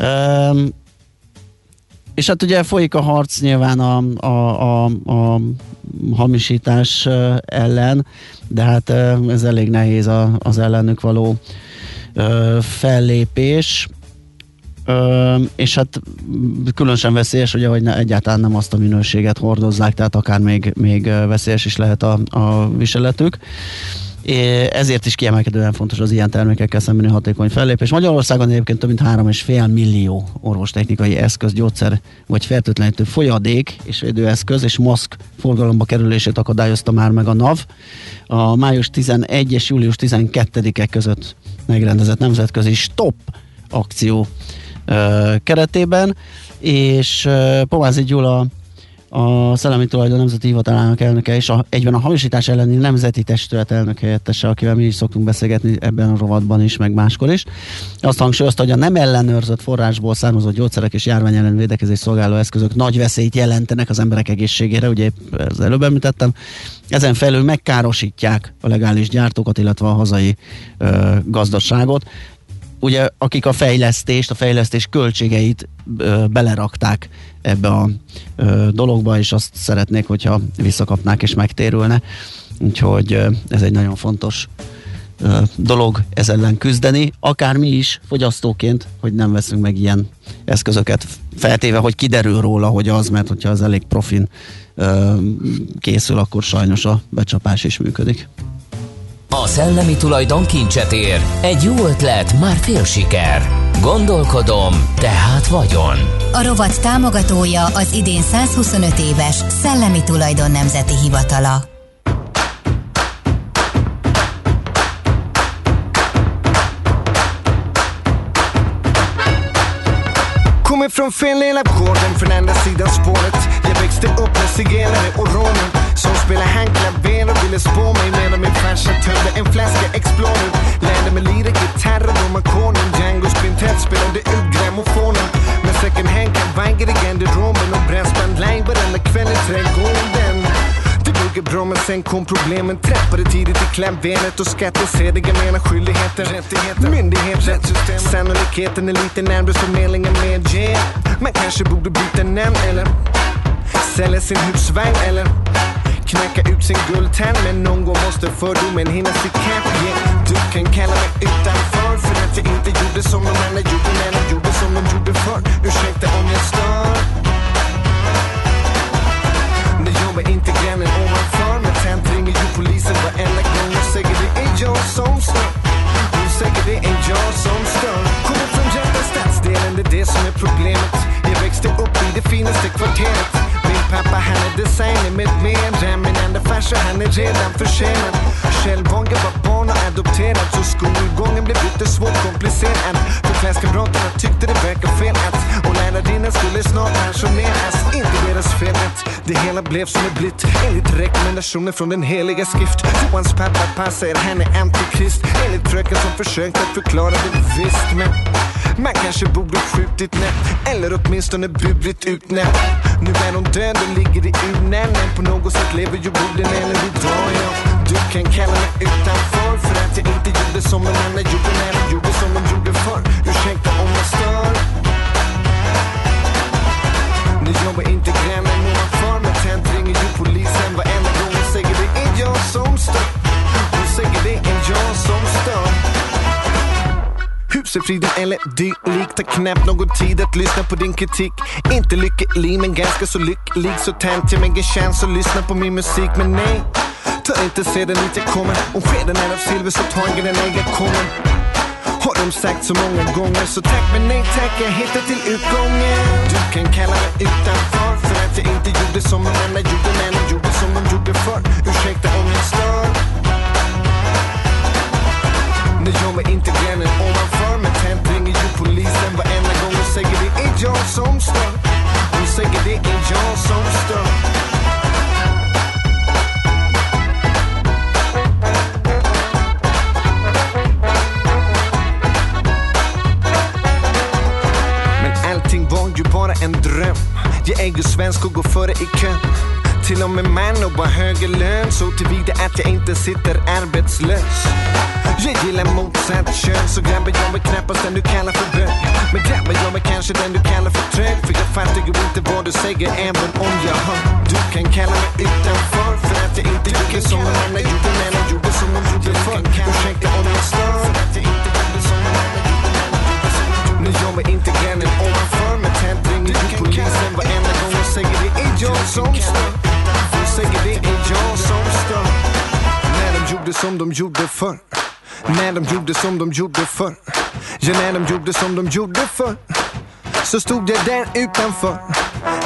Um, és hát ugye folyik a harc nyilván a, a, a, a hamisítás ellen, de hát ez elég nehéz az ellenük való fellépés. Ö, és hát különösen veszélyes, ugye, hogy ne, egyáltalán nem azt a minőséget hordozzák, tehát akár még, még veszélyes is lehet a, a viseletük. Ezért is kiemelkedően fontos az ilyen termékekkel szembeni hatékony fellépés. Magyarországon egyébként több mint 3,5 millió orvostechnikai eszköz, gyógyszer vagy fertőtlenítő folyadék és védőeszköz és maszk forgalomba kerülését akadályozta már meg a NAV. A május 11 és július 12-e között megrendezett nemzetközi stop akció ö, keretében, és ö, Pomázi Gyula a Szellemi Tulajdon Nemzeti Hivatalának elnöke és a, egyben a hamisítás elleni nemzeti testület elnök helyettese, akivel mi is szoktunk beszélgetni ebben a rovatban is, meg máskor is. Azt hangsúlyozta, hogy a nem ellenőrzött forrásból származó gyógyszerek és járvány ellen védekezés szolgáló eszközök nagy veszélyt jelentenek az emberek egészségére, ugye az előbb említettem. Ezen felül megkárosítják a legális gyártókat, illetve a hazai ö, gazdaságot. Ugye akik a fejlesztést, a fejlesztés költségeit ö, belerakták ebbe a ö, dologba, és azt szeretnék, hogyha visszakapnák és megtérülne. Úgyhogy ö, ez egy nagyon fontos ö, dolog ez ellen küzdeni, akár mi is fogyasztóként, hogy nem veszünk meg ilyen eszközöket, feltéve, hogy kiderül róla, hogy az, mert hogyha az elég profin készül, akkor sajnos a becsapás is működik. A szellemi tulajdon kincset ér. Egy jó ötlet, már fél siker. Gondolkodom, tehát vagyon. A rovat támogatója az idén 125 éves Szellemi Tulajdon Nemzeti Hivatala. Kommer från fel del av gården från andra sidan spåret. Jag växte upp med zigenare och romer som spelade handklaver och ville spå mig. Medan min farsa tömde en flaska Explorer Lärde mig lira gitarr och Romakonen Django Spintet spelade ut grammofonen. Med second hand kavajer i garderoben och brassband live varenda kväll i trädgården duger bra men sen kom problemen. Träffade tidigt i klämbenet och skattesedeln menar skyldigheter Rättigheter, myndigheter Sannolikheten är lite närmare förmedlingen medger Man kanske borde byta namn eller Sälja sin husvagn eller Knacka ut sin guldtand. Men någon gång måste fördomen hinnas ikapp yeah. Du kan kalla mig utanför för att jag inte gjorde som de andra gjorde när de gjorde som de gjorde förr. Ursäkta om jag stör nu inte grannen ovanför Men tänt ringer ju polisen varenda gång. Och säger det är jag som stör? Hon säger det är jag som stör? Kommer från jävla stadsdelen, det är det som är problemet. Jag växte upp i det finaste kvarteret. Min pappa han är designer med mera Min enda farsa han är redan försenad. Själv var jag var barn adopterad Så skolgången blev lite svårt komplicerad. För klasskamraterna tyckte det verkade fel att Och lärarinnan skulle snart pensioneras. Inte deras fel att det hela blev som det blivit. Enligt rekommendationer från den heliga skrift. Johans pappa passar, henne antikrist. Enligt fröken som försökte att förklara det visst Men man kanske borde skjutit nätt Eller åtminstone burit ut nätt Nu är hon död och ligger i urnen. Men på något sätt lever ju borden eller idag ja. Du kan kalla mig utanför För att jag inte gjorde som en andra gjorde När de gjorde som de gjorde förr. Ursäkta om jag stör. Nu jobbar inte grannen ovanför Men tänt ringer ju polisen varenda gång hon säger det är jag som stör. Hon säger det är jag som stör. Husefriden eller dylikt Har knappt någon tid att lyssna på din kritik. Inte lycklig men ganska så lycklig. Så tänt jag mig en chans att lyssna på min musik. Men nej, ta inte sedan dit jag kommer Om skeden är av silver så tagen den äger kommer Har de sagt så många gånger så tack men nej tack jag hittar till utgången. Du kan kalla mig utanför för att jag inte gjorde som de andra gjorde när de gjorde som de gjorde förr. Ursäkta om jag stör. Nu gör mig inte grannen ovanför Men tänt ringer ju polisen varenda gång och säger det är jag som stör? De säger det är jag som stör. Dröm. Jag är ju svensk och går före i kön. Till och med man och har högre lön. Så tillvida att jag inte sitter arbetslös. Jag gillar motsatt kön. Så grabbar jag mig knappast den du kallar för bög Men grabbar jag mig kanske den du kallar för trög. För jag fattar ju inte vad du säger även om jag hör Du kan kalla mig utanför För att jag inte gjorde som någon annan gjorde När de gjorde det är jag som stör Hon säger det är jag som stör När de gjorde som de gjorde förr När de gjorde som de gjorde förr Ja, när de gjorde som de gjorde förr Så stod jag där utanför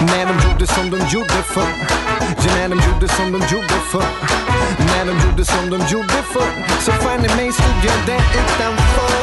När de gjorde som de gjorde förr Ja, när de gjorde som de gjorde förr När de gjorde som de gjorde förr Så fan i mig stod jag där utanför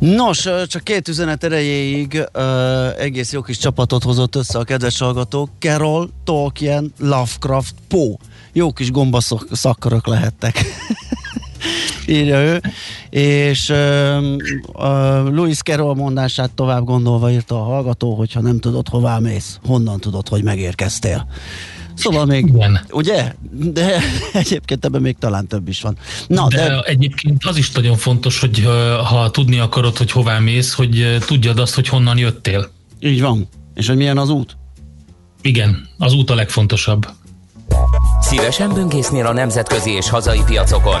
Nos, csak két üzenet erejéig ö, egész jó kis csapatot hozott össze a kedves hallgatók. Carol, Tolkien, Lovecraft, Poe. Jó kis gombaszakkarok lehettek. írja ő, és ö, ö, Louis Carroll mondását tovább gondolva írta a hallgató, hogyha nem tudod, hová mész, honnan tudod, hogy megérkeztél. Szóval még, Igen. ugye? De egyébként ebben még talán több is van. Na, de, de, egyébként az is nagyon fontos, hogy ha tudni akarod, hogy hová mész, hogy tudjad azt, hogy honnan jöttél. így van. És hogy milyen az út? Igen, az út a legfontosabb. Szívesen böngésznél a nemzetközi és hazai piacokon?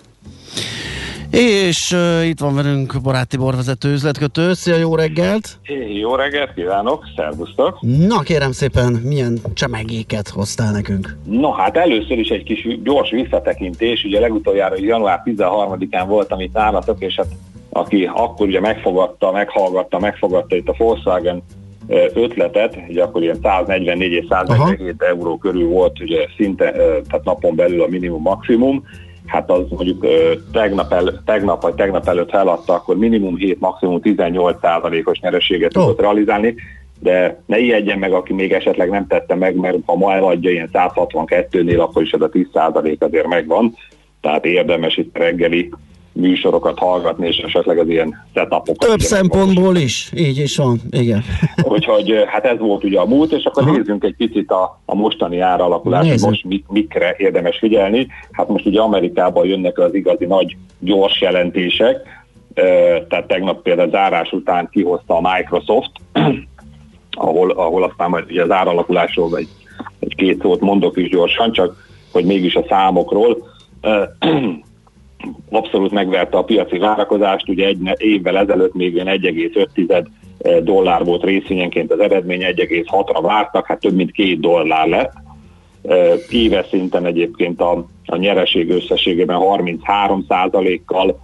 És uh, itt van velünk Baráti Borvezető üzletkötő. Szia, jó reggelt! Jó reggelt kívánok, szervusztok! Na kérem szépen, milyen csemegéket hoztál nekünk? No hát először is egy kis gyors visszatekintés, ugye legutoljára január 13-án voltam itt nálatok, és hát aki akkor ugye megfogadta, meghallgatta, megfogadta itt a Volkswagen ötletet, ugye akkor ilyen 144 és 147 Aha. euró körül volt ugye szinte, tehát napon belül a minimum maximum, hát az mondjuk tegnap, el, tegnap vagy tegnap előtt feladta, akkor minimum 7, maximum 18 százalékos nyereséget Ó. tudott realizálni, de ne ijedjen meg, aki még esetleg nem tette meg, mert ha ma eladja ilyen 162-nél, akkor is ez a 10 százalék azért megvan, tehát érdemes itt reggeli műsorokat hallgatni, és esetleg az ilyen setupokat. Több szempontból is, így is van, igen. Úgyhogy hát ez volt ugye a múlt, és akkor Aha. nézzünk egy picit a, a mostani áralakulást, hogy most mik, mikre érdemes figyelni. Hát most ugye Amerikában jönnek az igazi nagy gyors jelentések, tehát tegnap például zárás után kihozta a Microsoft, ahol, ahol aztán majd ugye az áralakulásról egy, egy két szót mondok is gyorsan, csak hogy mégis a számokról. Abszolút megverte a piaci várakozást, ugye egy évvel ezelőtt még ilyen 1,5 dollár volt részvényenként az eredmény, 1,6-ra vártak, hát több mint 2 dollár lett. Éves szinten egyébként a, a nyereség összességében 33 kal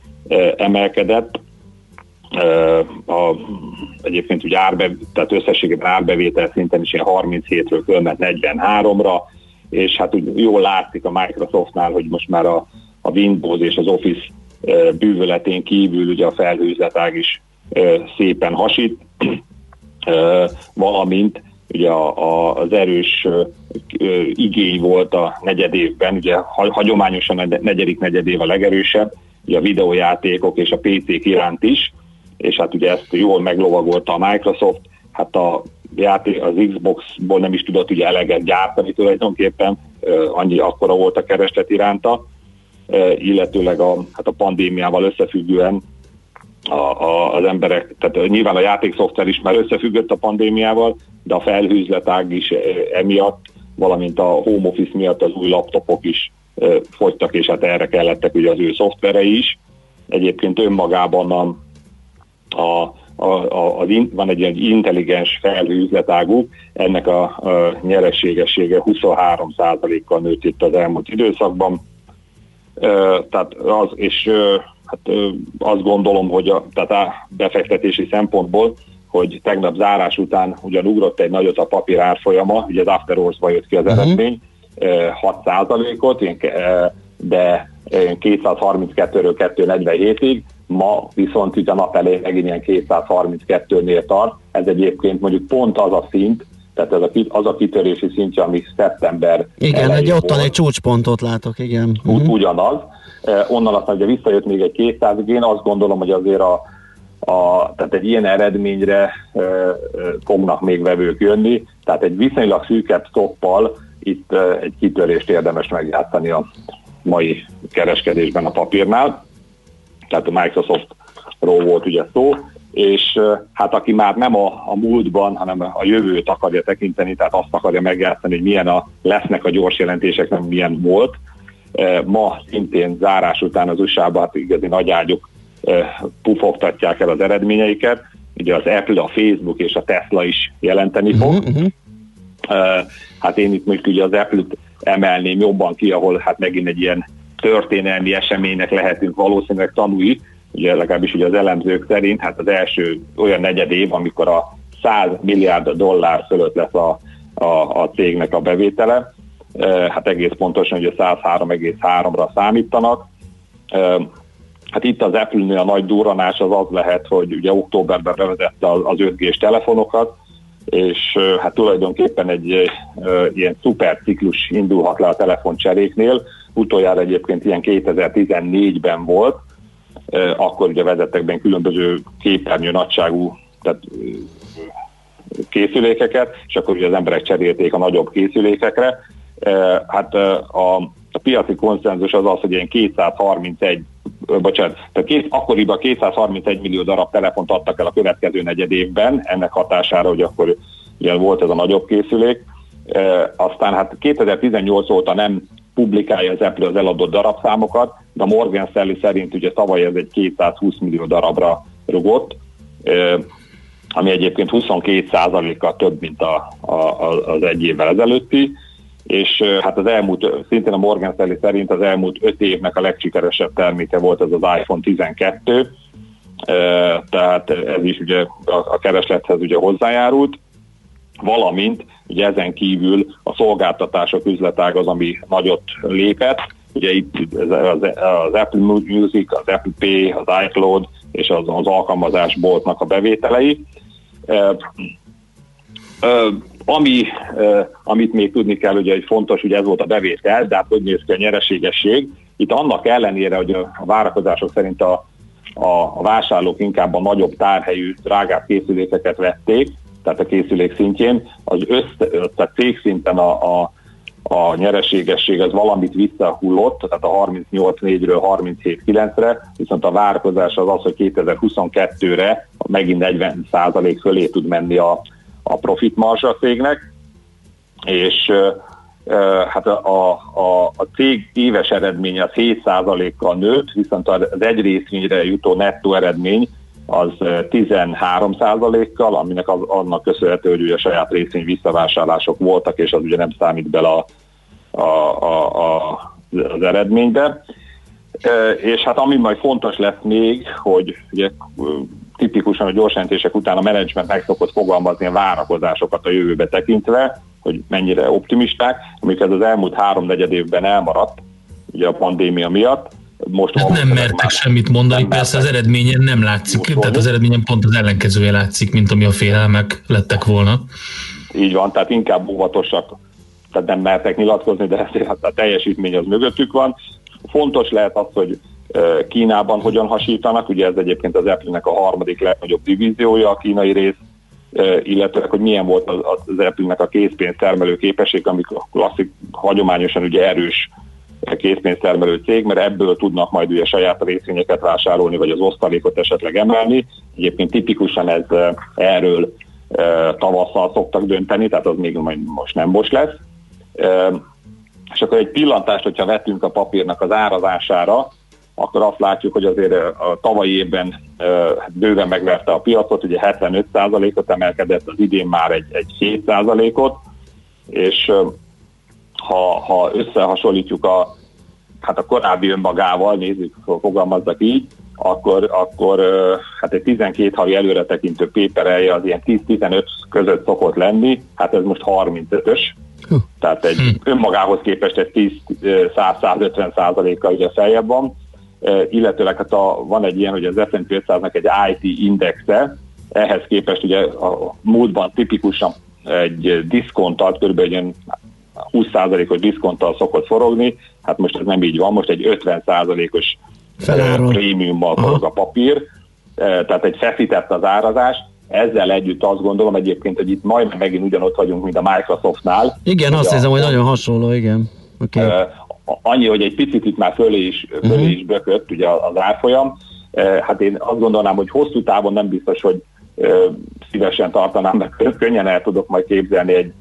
emelkedett, Ö, a, egyébként ugye árbe, tehát összességében árbevétel szinten is ilyen 37-ről fölment 43-ra, és hát úgy jól látszik a Microsoftnál, hogy most már a, a Windows és az Office bűvöletén kívül ugye a felhőzletág is szépen hasít, valamint ugye a, a, az erős igény volt a negyed évben, ugye ha- hagyományosan a negyedik negyed év a legerősebb, ugye a videójátékok és a PC-k iránt is, és hát ugye ezt jól meglovagolta a Microsoft, hát a játék az Xbox-ból nem is tudott ugye eleget gyártani tulajdonképpen, annyi akkora volt a kereslet iránta, illetőleg a, hát a pandémiával összefüggően a, a, az emberek, tehát nyilván a játékszoftver is már összefüggött a pandémiával, de a felhőzletág is emiatt, valamint a home office miatt az új laptopok is fogytak, és hát erre kellettek ugye az ő szoftverei is. Egyébként önmagában a, a, a, az in, van egy ilyen intelligens felhőzletágú, ennek a, a nyereségessége 23%-kal nőtt itt az elmúlt időszakban. Tehát az, és hát azt gondolom, hogy a, tehát a befektetési szempontból, hogy tegnap zárás után ugyan ugrott egy nagyot a papír árfolyama, ugye az After Hours-ba jött ki az uh-huh. eredmény, 6%-ot, de 232-ről 247-ig, ma viszont ugye a nap elején megint ilyen 232-nél tart, ez egyébként mondjuk pont az a szint, tehát ez a, az a kitörési szintje, ami szeptember Igen, egy ottan egy csúcspontot látok, igen. Uh-huh. Ugyanaz, onnan aztán ugye visszajött még egy 200 én azt gondolom, hogy azért a, a, tehát egy ilyen eredményre e, e, fognak még vevők jönni, tehát egy viszonylag szűkebb stoppal itt e, egy kitörést érdemes megjátszani a mai kereskedésben a papírnál, tehát a Microsoftról volt ugye szó, és hát aki már nem a, a múltban, hanem a jövőt akarja tekinteni, tehát azt akarja megjátszani, hogy milyen a, lesznek a gyors jelentések, nem milyen volt, Ma szintén zárás után az USA-ban hát igazi nagyágyuk pufogtatják el az eredményeiket. Ugye az Apple, a Facebook és a Tesla is jelenteni fog. Uh-huh. Hát én itt most ugye az Apple-t emelném jobban ki, ahol hát megint egy ilyen történelmi eseménynek lehetünk valószínűleg tanulni, ugye legalábbis ugye az elemzők szerint, hát az első olyan negyed év, amikor a 100 milliárd dollár fölött lesz a, a, a cégnek a bevétele, hát egész pontosan ugye 103,3-ra számítanak. Hát itt az Apple-nél a nagy durranás az az lehet, hogy ugye októberben bevezette az 5 g telefonokat, és hát tulajdonképpen egy ilyen szuper ciklus indulhat le a telefoncseréknél. Utoljára egyébként ilyen 2014-ben volt, akkor ugye vezettek benne különböző képernyő nagyságú tehát készülékeket, és akkor ugye az emberek cserélték a nagyobb készülékekre, hát a, a piaci konszenzus az az, hogy ilyen 231 bocsánat, tehát két, akkoriban 231 millió darab telefont adtak el a következő negyed évben, ennek hatására, hogy akkor ugye volt ez a nagyobb készülék. E, aztán hát 2018 óta nem publikálja az Apple az eladott darabszámokat, de a Morgan Stanley szerint ugye tavaly ez egy 220 millió darabra rugott, ami egyébként 22% kal több, mint a, a, az egy évvel ezelőtti és hát az elmúlt, szintén a Morgan Stanley szerint az elmúlt öt évnek a legsikeresebb terméke volt ez az iPhone 12, tehát ez is ugye a kereslethez ugye hozzájárult, valamint ugye ezen kívül a szolgáltatások üzletág az, ami nagyot lépett, ugye itt az, Apple Music, az Apple Pay, az iCloud és az, az alkalmazásboltnak a bevételei. Ami, amit még tudni kell, ugye, hogy fontos, hogy ez volt a bevétel, de hát hogy néz ki a nyereségesség. Itt annak ellenére, hogy a várakozások szerint a, a, a vásárlók inkább a nagyobb tárhelyű, drágább készülékeket vették, tehát a készülék szintjén, az össze, tehát cégszinten a, a, a nyereségesség az valamit visszahullott, tehát a 38.4-ről 37.9-re, viszont a várakozás az az, hogy 2022-re megint 40% fölé tud menni a, a profit marzsa a cégnek, és hát a, a, a cég éves eredménye az 7%-kal nőtt, viszont az egy részvényre jutó nettó eredmény az 13%-kal, aminek az, annak köszönhető, hogy ugye a saját részvény visszavásárlások voltak, és az ugye nem számít bele a, a, a, a, az eredménybe. És hát ami majd fontos lesz még, hogy ugye tipikusan a gyorsjelentések után a menedzsment meg szokott fogalmazni a várakozásokat a jövőbe tekintve, hogy mennyire optimisták, amik ez az elmúlt három negyed évben elmaradt, ugye a pandémia miatt. Most hát nem mertek már semmit mondani, nem persze mertek. az eredményen nem látszik, Most tehát az eredményen pont az ellenkezője látszik, mint ami a félelmek lettek volna. Így van, tehát inkább óvatosak, tehát nem mertek nyilatkozni, de a teljesítmény az mögöttük van. Fontos lehet az, hogy Kínában hogyan hasítanak, ugye ez egyébként az Apple-nek a harmadik legnagyobb divíziója, a kínai rész, illetve hogy milyen volt az, az Apple-nek a készpénz termelő képesség, amik klasszik, hagyományosan ugye erős készpénztermelő cég, mert ebből tudnak majd ugye saját részvényeket vásárolni, vagy az osztalékot esetleg emelni. Egyébként tipikusan ez erről tavasszal szoktak dönteni, tehát az még majd most nem most lesz. És akkor egy pillantást, hogyha vetünk a papírnak az árazására, akkor azt látjuk, hogy azért a tavalyi évben bőven megverte a piacot, ugye 75%-ot emelkedett, az idén már egy, egy 7%-ot, és ha, ha összehasonlítjuk a, hát a korábbi önmagával, nézzük, fogalmazzak így, akkor, akkor hát egy 12 havi előre tekintő péperelje az ilyen 10-15 között szokott lenni, hát ez most 35-ös, tehát egy hm. önmagához képest egy 10-100-150 százaléka ugye feljebb van, illetőleg hát a, van egy ilyen, hogy az S&P 500-nak egy IT indexe, ehhez képest ugye a múltban tipikusan egy diszkontalt, kb. egy 20%-os diszkonttal szokott forogni, hát most ez nem így van, most egy 50%-os prémiummal forog a papír, tehát egy feszített az árazás, ezzel együtt azt gondolom egyébként, hogy itt majdnem megint ugyanott vagyunk, mint a Microsoftnál. Igen, azt hiszem, hogy nagyon hasonló, igen. Okay. Annyi, hogy egy picit itt már fölé is, fölé uh-huh. is bökött ugye az árfolyam. Hát én azt gondolnám, hogy hosszú távon nem biztos, hogy szívesen tartanám, mert könnyen el tudok majd képzelni egy,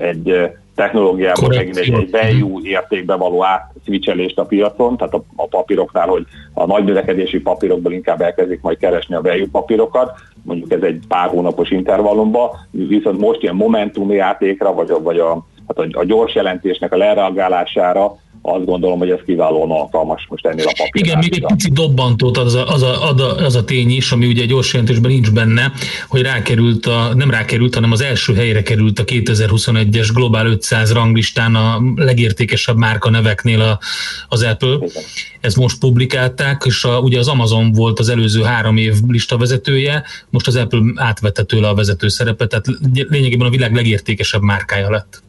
egy technológiában megint egy, egy value értékbe való átszvicselést a piacon, tehát a, a papíroknál, hogy a nagy növekedési papírokból inkább elkezdik majd keresni a value papírokat, mondjuk ez egy pár hónapos intervallumban, viszont most ilyen momentum játékra, vagy a, vagy a, hát a, a gyors jelentésnek a lereagálására azt gondolom, hogy ez kiválóan alkalmas most ennél a papírnál. Igen, még egy picit dobbantót az a, az, a, az, a, az a tény is, ami ugye egy gyors jelentésben nincs benne, hogy rákerült, a, nem rákerült, hanem az első helyre került a 2021-es Global 500 ranglistán a legértékesebb márka neveknél a, az Apple. Igen. Ezt most publikálták, és a, ugye az Amazon volt az előző három év lista vezetője, most az Apple átvette tőle a vezető szerepet, tehát lényegében a világ legértékesebb márkája lett.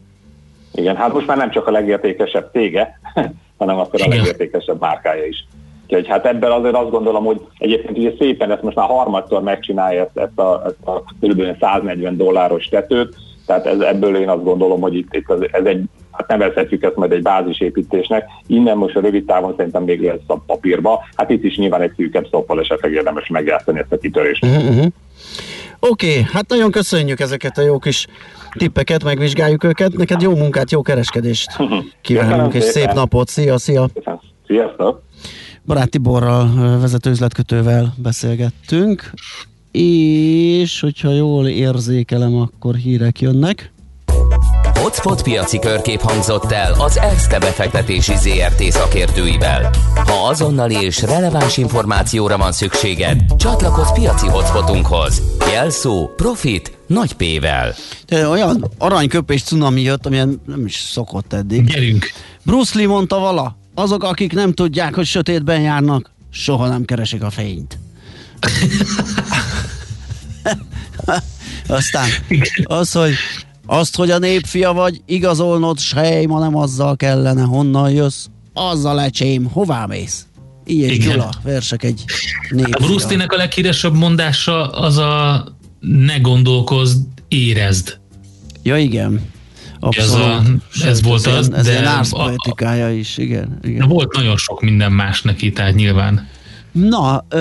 Igen, hát most már nem csak a legértékesebb cége, hanem akkor a legértékesebb márkája is. Úgyhogy hát ebben azért azt gondolom, hogy egyébként ugye szépen ezt most már harmadszor megcsinálja ezt, ezt a, ezt a kb. 140 dolláros tetőt, tehát ez, ebből én azt gondolom, hogy itt, itt az, ez egy, hát nevezhetjük ezt majd egy bázisépítésnek, innen most a rövid távon szerintem még lesz a papírba, hát itt is nyilván egy szűkebb szoppal esetleg érdemes megjátszani ezt a kitörést. Uh-huh. Oké, okay, hát nagyon köszönjük ezeket a jó kis tippeket, megvizsgáljuk őket. Neked jó munkát, jó kereskedést kívánunk, és szép napot. Szia, szia! Sziasztok! Barát Tiborral, vezető üzletkötővel beszélgettünk, és hogyha jól érzékelem, akkor hírek jönnek. Hotspot piaci körkép hangzott el az ESZTE befektetési ZRT szakértőivel. Ha azonnali és releváns információra van szükséged, csatlakozz piaci hotspotunkhoz. Jelszó Profit nagy P-vel. Olyan aranyköpés cunami jött, amilyen nem is szokott eddig. Gyerünk! Bruce Lee mondta vala, azok, akik nem tudják, hogy sötétben járnak, soha nem keresik a fényt. Aztán az, hogy azt, hogy a népfia vagy, igazolnod sej, ma nem azzal kellene, honnan jössz, azzal lecsém, hová mész? Így és Gyula, versek egy népfia. A Bruce a leghíresebb mondása az a ne gondolkozd, érezd. Ja, igen. Abszolút. Ez, a, ez volt az, ez de... Ez poetikája is, igen. igen. Volt nagyon sok minden más neki, tehát nyilván. Na, ö,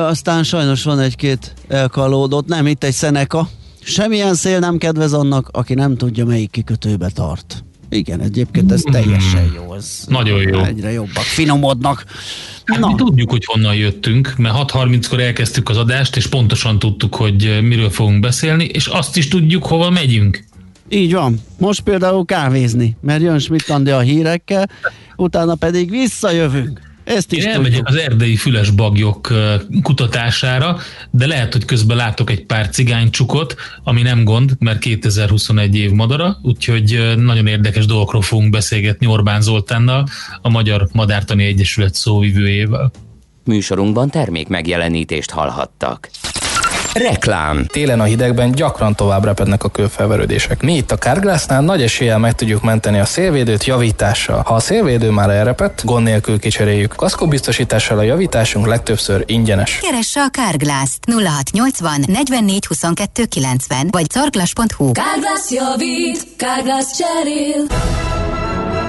aztán sajnos van egy-két elkalódott, nem itt egy Szeneka, Semmilyen szél nem kedvez annak, aki nem tudja, melyik kikötőbe tart. Igen, egyébként ez teljesen jó. Ez Nagyon jó. Egyre jobbak, finomodnak. Hát Na. mi tudjuk, hogy honnan jöttünk, mert 6.30-kor elkezdtük az adást, és pontosan tudtuk, hogy miről fogunk beszélni, és azt is tudjuk, hova megyünk. Így van. Most például kávézni, mert jön Schmidt a hírekkel, utána pedig visszajövünk. Ezt is Én elmegyek az erdei füles bagyok kutatására, de lehet, hogy közben látok egy pár cigánycsukot, ami nem gond, mert 2021 év madara, úgyhogy nagyon érdekes dolgokról fogunk beszélgetni Orbán Zoltánnal, a Magyar Madártani Egyesület szóvivőjével. Műsorunkban termék megjelenítést hallhattak. Reklám. Télen a hidegben gyakran tovább repednek a kőfelverődések. Mi itt a Carglassnál nagy eséllyel meg tudjuk menteni a szélvédőt javítással. Ha a szélvédő már elrepett, gond nélkül kicseréljük. Kaszkóbiztosítással a javításunk legtöbbször ingyenes. Keresse a Carglass 0680 44 22 90 vagy carglass.hu. Carglass javít, Carglass cserél.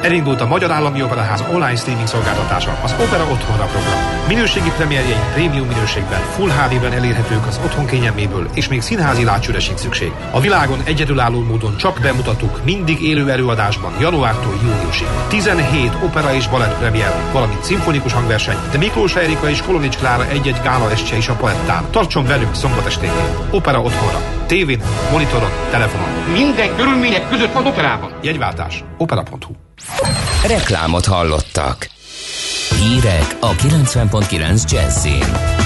Elindult a Magyar Állami Operaház online streaming szolgáltatása, az Opera Otthonra program. Minőségi premierjei prémium minőségben, Full HD-ben elérhetők az otthon kényelméből, és még színházi látsőre sincs szükség. A világon egyedülálló módon csak bemutatók mindig élő előadásban, januártól júniusig. 17 opera és balett premier, valamint szimfonikus hangverseny, de Miklós Erika és Kolonics Klára egy-egy gála estje is a palettán. Tartson velünk szombat esténként. Opera Otthonra. Tévén, monitoron, telefonon. Minden körülmények között van operában. Jegyváltás. Opera.hu Reklámot hallottak. Hírek a 90.9 Jazzin.